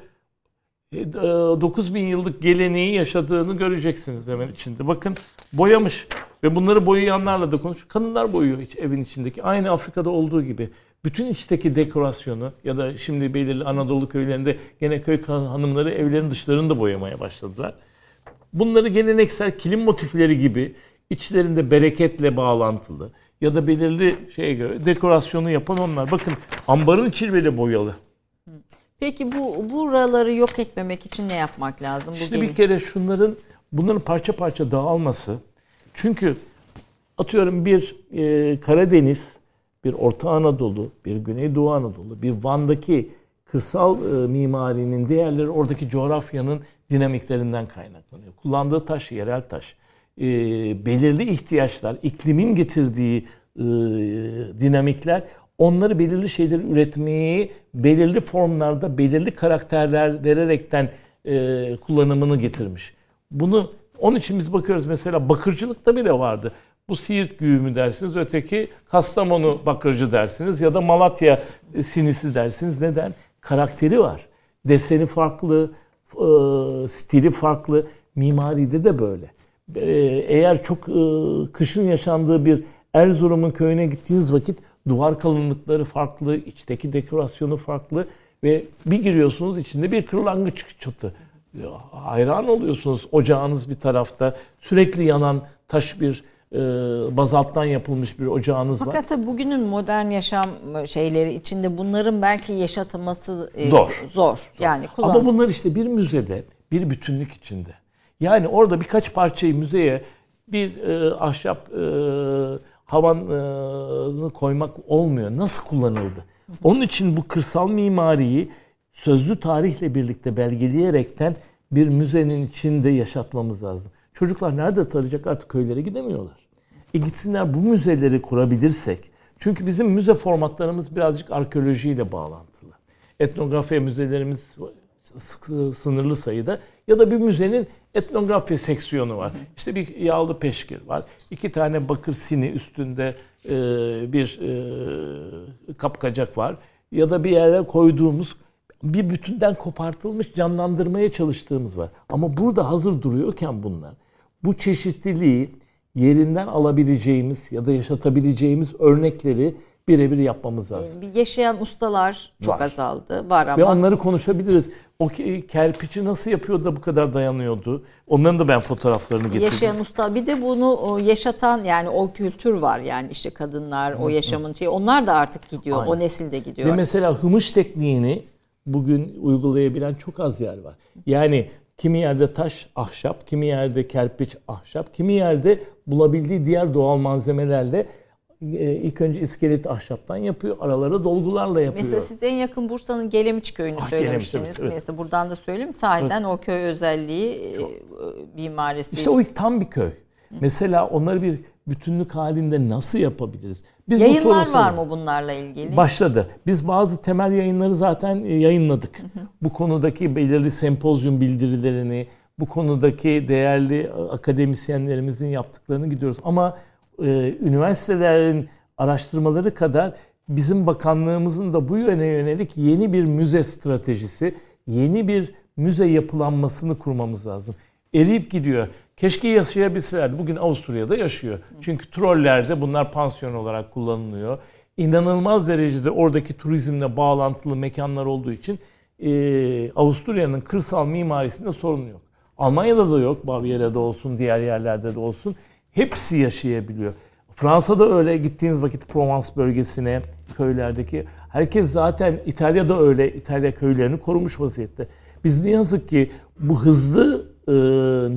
e, 9000 yıllık geleneği yaşadığını göreceksiniz hemen içinde. Bakın boyamış ve bunları boyayanlarla da konuş. Kadınlar boyuyor iç, evin içindeki. Aynı Afrika'da olduğu gibi. Bütün içteki dekorasyonu ya da şimdi belirli Anadolu köylerinde gene köy hanımları evlerin dışlarını da boyamaya başladılar. Bunları geleneksel kilim motifleri gibi içlerinde bereketle bağlantılı ya da belirli şeye göre dekorasyonu yapan onlar. Bakın ambarın içi bile boyalı. Peki bu buraları yok etmemek için ne yapmak lazım? Bu İşte gelin- bir kere şunların bunların parça parça dağılması. Çünkü atıyorum bir e, Karadeniz, bir Orta Anadolu, bir Güneydoğu Anadolu, bir Van'daki kırsal e, mimarinin değerleri oradaki coğrafyanın dinamiklerinden kaynaklanıyor. Kullandığı taş yerel taş. E, belirli ihtiyaçlar, iklimin getirdiği e, dinamikler onları belirli şeyleri üretmeyi belirli formlarda, belirli karakterler vererekten e, kullanımını getirmiş. Bunu onun için biz bakıyoruz mesela bakırcılıkta bile vardı. Bu Siirt güğümü dersiniz, öteki Kastamonu bakırcı dersiniz ya da Malatya e, sinisi dersiniz. Neden? Karakteri var. Deseni farklı, e, stili farklı. Mimaride de böyle. E, eğer çok kışın yaşandığı bir Erzurum'un köyüne gittiğiniz vakit duvar kalınlıkları farklı, içteki dekorasyonu farklı ve bir giriyorsunuz içinde bir kırlangıç çatı. Hayran oluyorsunuz. Ocağınız bir tarafta, sürekli yanan taş bir e, bazalttan yapılmış bir ocağınız var. Fakat bugünün modern yaşam şeyleri içinde bunların belki yaşatılması e, Zor. Zor. Yani kullan. Ama bunlar işte bir müzede bir bütünlük içinde. Yani orada birkaç parçayı müzeye bir e, ahşap e, havanı koymak olmuyor. Nasıl kullanıldı? Onun için bu kırsal mimariyi sözlü tarihle birlikte belgeleyerekten bir müzenin içinde yaşatmamız lazım. Çocuklar nerede tarayacak artık köylere gidemiyorlar. E gitsinler bu müzeleri kurabilirsek. Çünkü bizim müze formatlarımız birazcık arkeolojiyle bağlantılı. Etnografya müzelerimiz sınırlı sayıda ya da bir müzenin etnografya seksiyonu var. İşte bir yağlı peşkir var. iki tane bakır sini üstünde e, bir e, kapkacak var. Ya da bir yere koyduğumuz bir bütünden kopartılmış canlandırmaya çalıştığımız var. Ama burada hazır duruyorken bunlar bu çeşitliliği yerinden alabileceğimiz ya da yaşatabileceğimiz örnekleri birebir yapmamız lazım. Bir yaşayan ustalar çok Var. azaldı. Var ama Ve onları konuşabiliriz. O ke- kerpiçi nasıl yapıyordu da bu kadar dayanıyordu? Onların da ben fotoğraflarını getirdim. yaşayan usta bir de bunu o, yaşatan yani o kültür var yani işte kadınlar o yaşamın şeyi onlar da artık gidiyor. Aynen. O nesilde gidiyor. Ve mesela hımış tekniğini bugün uygulayabilen çok az yer var. Yani kimi yerde taş, ahşap, kimi yerde kerpiç, ahşap, kimi yerde bulabildiği diğer doğal malzemelerle e, ilk önce iskelet ahşaptan yapıyor. Aralara dolgularla yapıyor. Mesela siz en yakın Bursa'nın Gelemiç köyünü Ah, söylemiştiniz. Gelemiç, evet, evet. Mesela buradan da söyleyeyim. Sahiden o köy özelliği, e, mimarisi. İşte o tam bir köy. Mesela onları bir bütünlük halinde nasıl yapabiliriz? Biz bu Yayınlar soru var mı bunlarla ilgili? Başladı. Biz bazı temel yayınları zaten e, yayınladık. Bu konudaki belirli sempozyum bildirilerini, bu konudaki değerli e, akademisyenlerimizin yaptıklarını gidiyoruz. Ama e, üniversitelerin araştırmaları kadar bizim bakanlığımızın da bu yöne yönelik yeni bir müze stratejisi, yeni bir müze yapılanmasını kurmamız lazım. Eriyip gidiyor. Keşke yaşayabilselerdi. Bugün Avusturya'da yaşıyor. Çünkü trollerde bunlar pansiyon olarak kullanılıyor. İnanılmaz derecede oradaki turizmle bağlantılı mekanlar olduğu için e, Avusturya'nın kırsal mimarisinde sorun yok. Almanya'da da yok. Bavyera'da olsun, diğer yerlerde de olsun. Hepsi yaşayabiliyor. Fransa'da öyle gittiğiniz vakit Provence bölgesine, köylerdeki herkes zaten İtalya'da öyle İtalya köylerini korumuş vaziyette. Biz ne yazık ki bu hızlı e,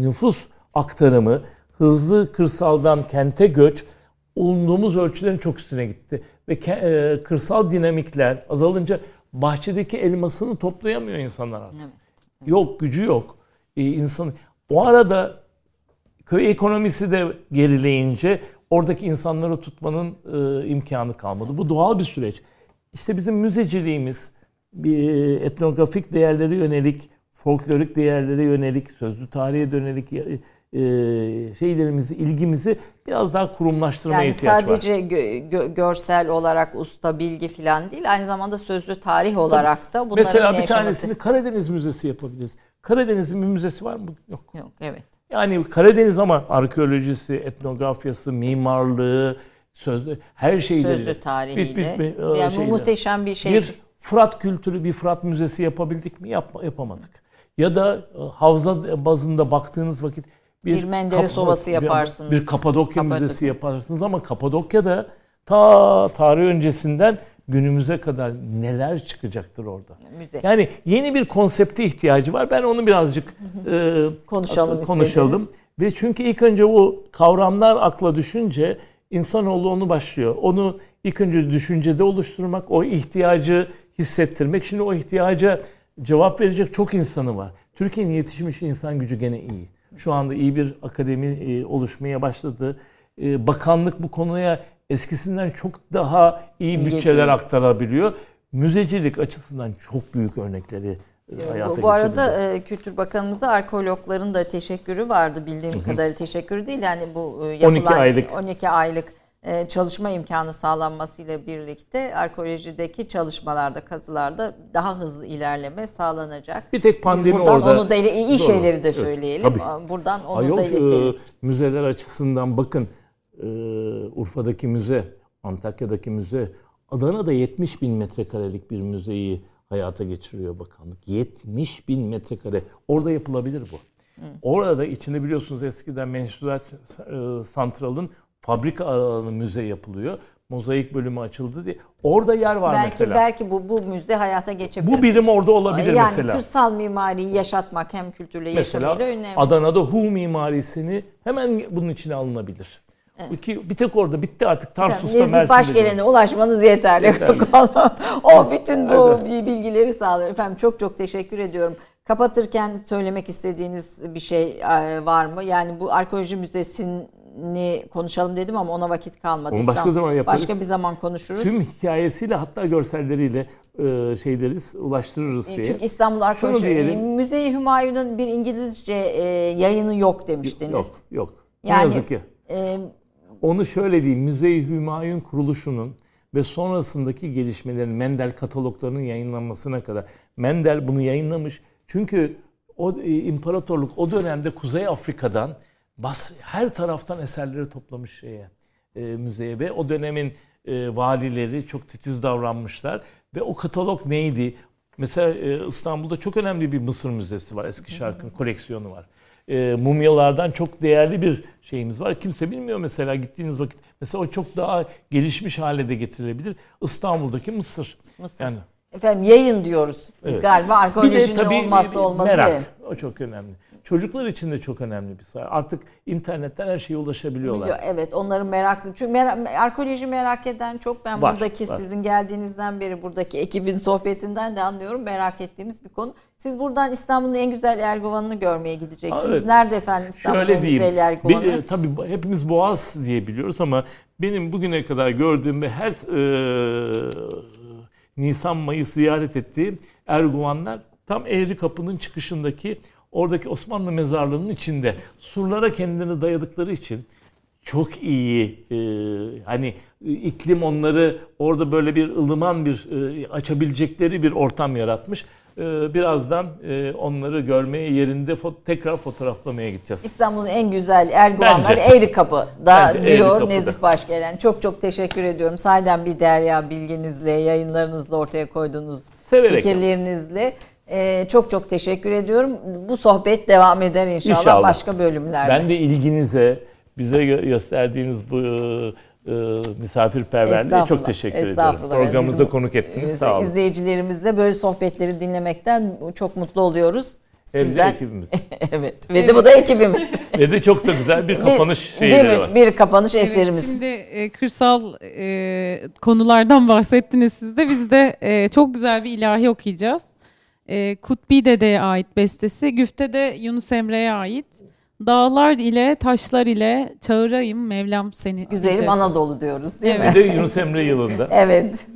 nüfus aktarımı, hızlı kırsaldan kente göç umduğumuz ölçülerin çok üstüne gitti. Ve e, kırsal dinamikler azalınca bahçedeki elmasını toplayamıyor insanlar artık. Yok gücü yok. E, insan o arada köy ekonomisi de gerileyince oradaki insanları tutmanın e, imkanı kalmadı. Bu doğal bir süreç. İşte bizim müzeciliğimiz bir etnografik değerlere yönelik, folklorik değerlere yönelik, sözlü tarihe yönelik e, şeylerimizi, ilgimizi biraz daha kurumlaştırmaya yani ihtiyaç var. sadece gö- gö- görsel olarak usta bilgi falan değil aynı zamanda sözlü tarih olarak da bunların Mesela bir yaşaması. tanesini Karadeniz Müzesi yapabiliriz. Karadeniz'in bir müzesi var mı? Yok. Yok evet. Yani Karadeniz ama arkeolojisi, etnografyası, mimarlığı, sözlü her şeyleri. Sözlü tarihiyle. Bir- bir- bir- yani bu şeyle. muhteşem bir şey. Bir Fırat kültürü, bir Fırat müzesi yapabildik mi? Yap, yapamadık. Ya da e, havza bazında baktığınız vakit Bir Menderes Ovası bir- yaparsınız. Bir, Kapadokya Kapadokya. Müzesi yaparsınız ama Kapadokya'da ta tarih öncesinden günümüze kadar neler çıkacaktır orada. Müze. Yani yeni bir konsepte ihtiyacı var. Ben onu birazcık e, Konuşalım konuşalım. istediniz. Ve çünkü ilk önce o kavramlar akla düşünce insanoğlu onu başlıyor. Onu ilk önce düşüncede oluşturmak, o ihtiyacı hissettirmek. Şimdi o ihtiyaca cevap verecek çok insanı var. Türkiye'nin yetişmiş insan gücü gene iyi. Şu anda iyi bir akademi e, oluşmaya başladı. E, bakanlık bu konuya eskisinden çok daha iyi bütçeler aktarabiliyor. Müzecilik açısından çok büyük örnekleri e, hayata Bu, arada e, Kültür Bakanımıza arkeologların da teşekkürü vardı. Bildiğim kadarıyla teşekkürü değil. Yani bu e, yapılan 12 aylık. 12 aylık e, çalışma imkanı sağlanmasıyla birlikte arkeolojideki çalışmalarda, kazılarda daha hızlı ilerleme sağlanacak. Bir tek Biz pandemi buradan orada. onu da iyi Doğru. şeyleri de Evet, söyleyelim. tabii. Buradan onu Ayol, da iletelim. e, müzeler açısından bakın e, Urfa'daki müze, Antakya'daki müze, Adana'da 70 bin metrekarelik bir müzeyi hayata geçiriyor bakanlık. 70 bin metrekare. Orada yapılabilir bu. Orada içinde biliyorsunuz eskiden Mensulat e, Santral'ın fabrika alanı müze yapılıyor. Mozaik bölümü açıldı diye. Orada yer var belki mesela. belki bu bu müze hayata geçebilir. bu birim orada olabilir yani mesela. kırsal mimariyi yaşatmak hem kültürle Mesela yaşamayla önemli. Adana'da Hu mimarisini hemen bunun içine alınabilir. İki, bir tek orada bitti artık Tarsus'ta Nezih Mersin'de. Başgelen'e ulaşmanız yeterli. Yeterli. o bütün bu bilgileri sağlıyor. Efendim çok çok teşekkür ediyorum. Kapatırken söylemek istediğiniz bir şey e, var mı? Yani bu arkeoloji müzesini konuşalım dedim ama ona vakit kalmadı. Onu başka zaman yaparız. Başka bir zaman konuşuruz. Tüm hikayesiyle hatta görselleriyle e, şey deriz, ulaştırırız şeye. Çünkü İstanbul Arkeoloji diyelim. Müzeyi Hümayun'un bir İngilizce e, yayını yok demiştiniz. Yok, yok. Ne Yani yazık ki. e, Onu şöyle diyeyim, Müze-i Hümayun kuruluşunun ve sonrasındaki gelişmelerin Mendel kataloglarının yayınlanmasına kadar. Mendel bunu yayınlamış. Çünkü o e, imparatorluk o dönemde Kuzey Afrika'dan bas, her taraftan eserleri toplamış şeye. e, müzeye ve o dönemin e, valileri çok titiz davranmışlar ve o katalog neydi? Mesela e, İstanbul'da çok önemli bir Mısır Müzesi var. Eski şarkının koleksiyonu var. E, mumyalardan çok değerli bir şeyimiz var. Kimse bilmiyor mesela gittiğiniz vakit. Mesela o çok daha gelişmiş hale de getirilebilir. İstanbul'daki Mısır. Mısır. Yani Efendim yayın diyoruz. Evet. Galiba arkeolojinin olmazsa olmazı. merak. O çok önemli. Çocuklar için de çok önemli bir saha. Artık internetten her şeye ulaşabiliyorlar. Biliyor, Evet onların meraklı. Çünkü merak, arkeoloji merak eden çok. Ben Var, buradaki var. sizin geldiğinizden beri buradaki ekibin sohbetinden de anlıyorum. Merak ettiğimiz bir konu. Siz buradan İstanbul'un en güzel Ergovan'ını görmeye gideceksiniz. Aa, evet. Nerede efendim İstanbul'un Şöyle en diyeyim. güzel Bir, Ergovan'ı? e, tabii hepimiz Boğaz diye biliyoruz ama benim bugüne kadar gördüğüm ve her e, Nisan Mayıs ziyaret ettiğim Erguvanlar tam Eğri Kapı'nın çıkışındaki oradaki Osmanlı mezarlığının içinde surlara kendini dayadıkları için çok iyi e, hani e, iklim onları orada böyle bir ılıman bir e, açabilecekleri bir ortam yaratmış. E, birazdan e, onları görmeye yerinde fo- tekrar fotoğraflamaya gideceğiz. İstanbul'un en güzel Erguvanları Bence. Eğri Kapı'da Bence Eğri diyor Kapı'da. Nezih Başgelen. Çok çok teşekkür ediyorum. Sahiden bir derya bilginizle, yayınlarınızla ortaya koyduğunuz Severek. fikirlerinizle. Ee, çok çok teşekkür ediyorum. Bu sohbet devam eder inşallah, İnşallah. başka bölümlerde. Ben de ilginize, bize gö- gösterdiğiniz bu e, e, misafirperverliğe çok teşekkür ediyorum. estağfurullah. Programımıza Bizim, konuk ettiniz. e, Sağ olun. İzleyicilerimizle böyle sohbetleri dinlemekten çok mutlu oluyoruz. Hem de ekibimiz. evet. Ve de bu da ekibimiz. Ve de çok da güzel bir kapanış değil şeyleri mi? var. Bir kapanış Evet, eserimiz. şimdi e, kırsal e, konulardan bahsettiniz siz de. Biz de e, çok güzel bir ilahi okuyacağız. E, Kutbi Dede'ye ait bestesi. Güfte de Yunus Emre'ye ait. Dağlar ile taşlar ile çağırayım Mevlam seni. Güzelim diyeceğiz. Anadolu diyoruz değil Evet. mi? Ve de Yunus Emre yılında. Evet.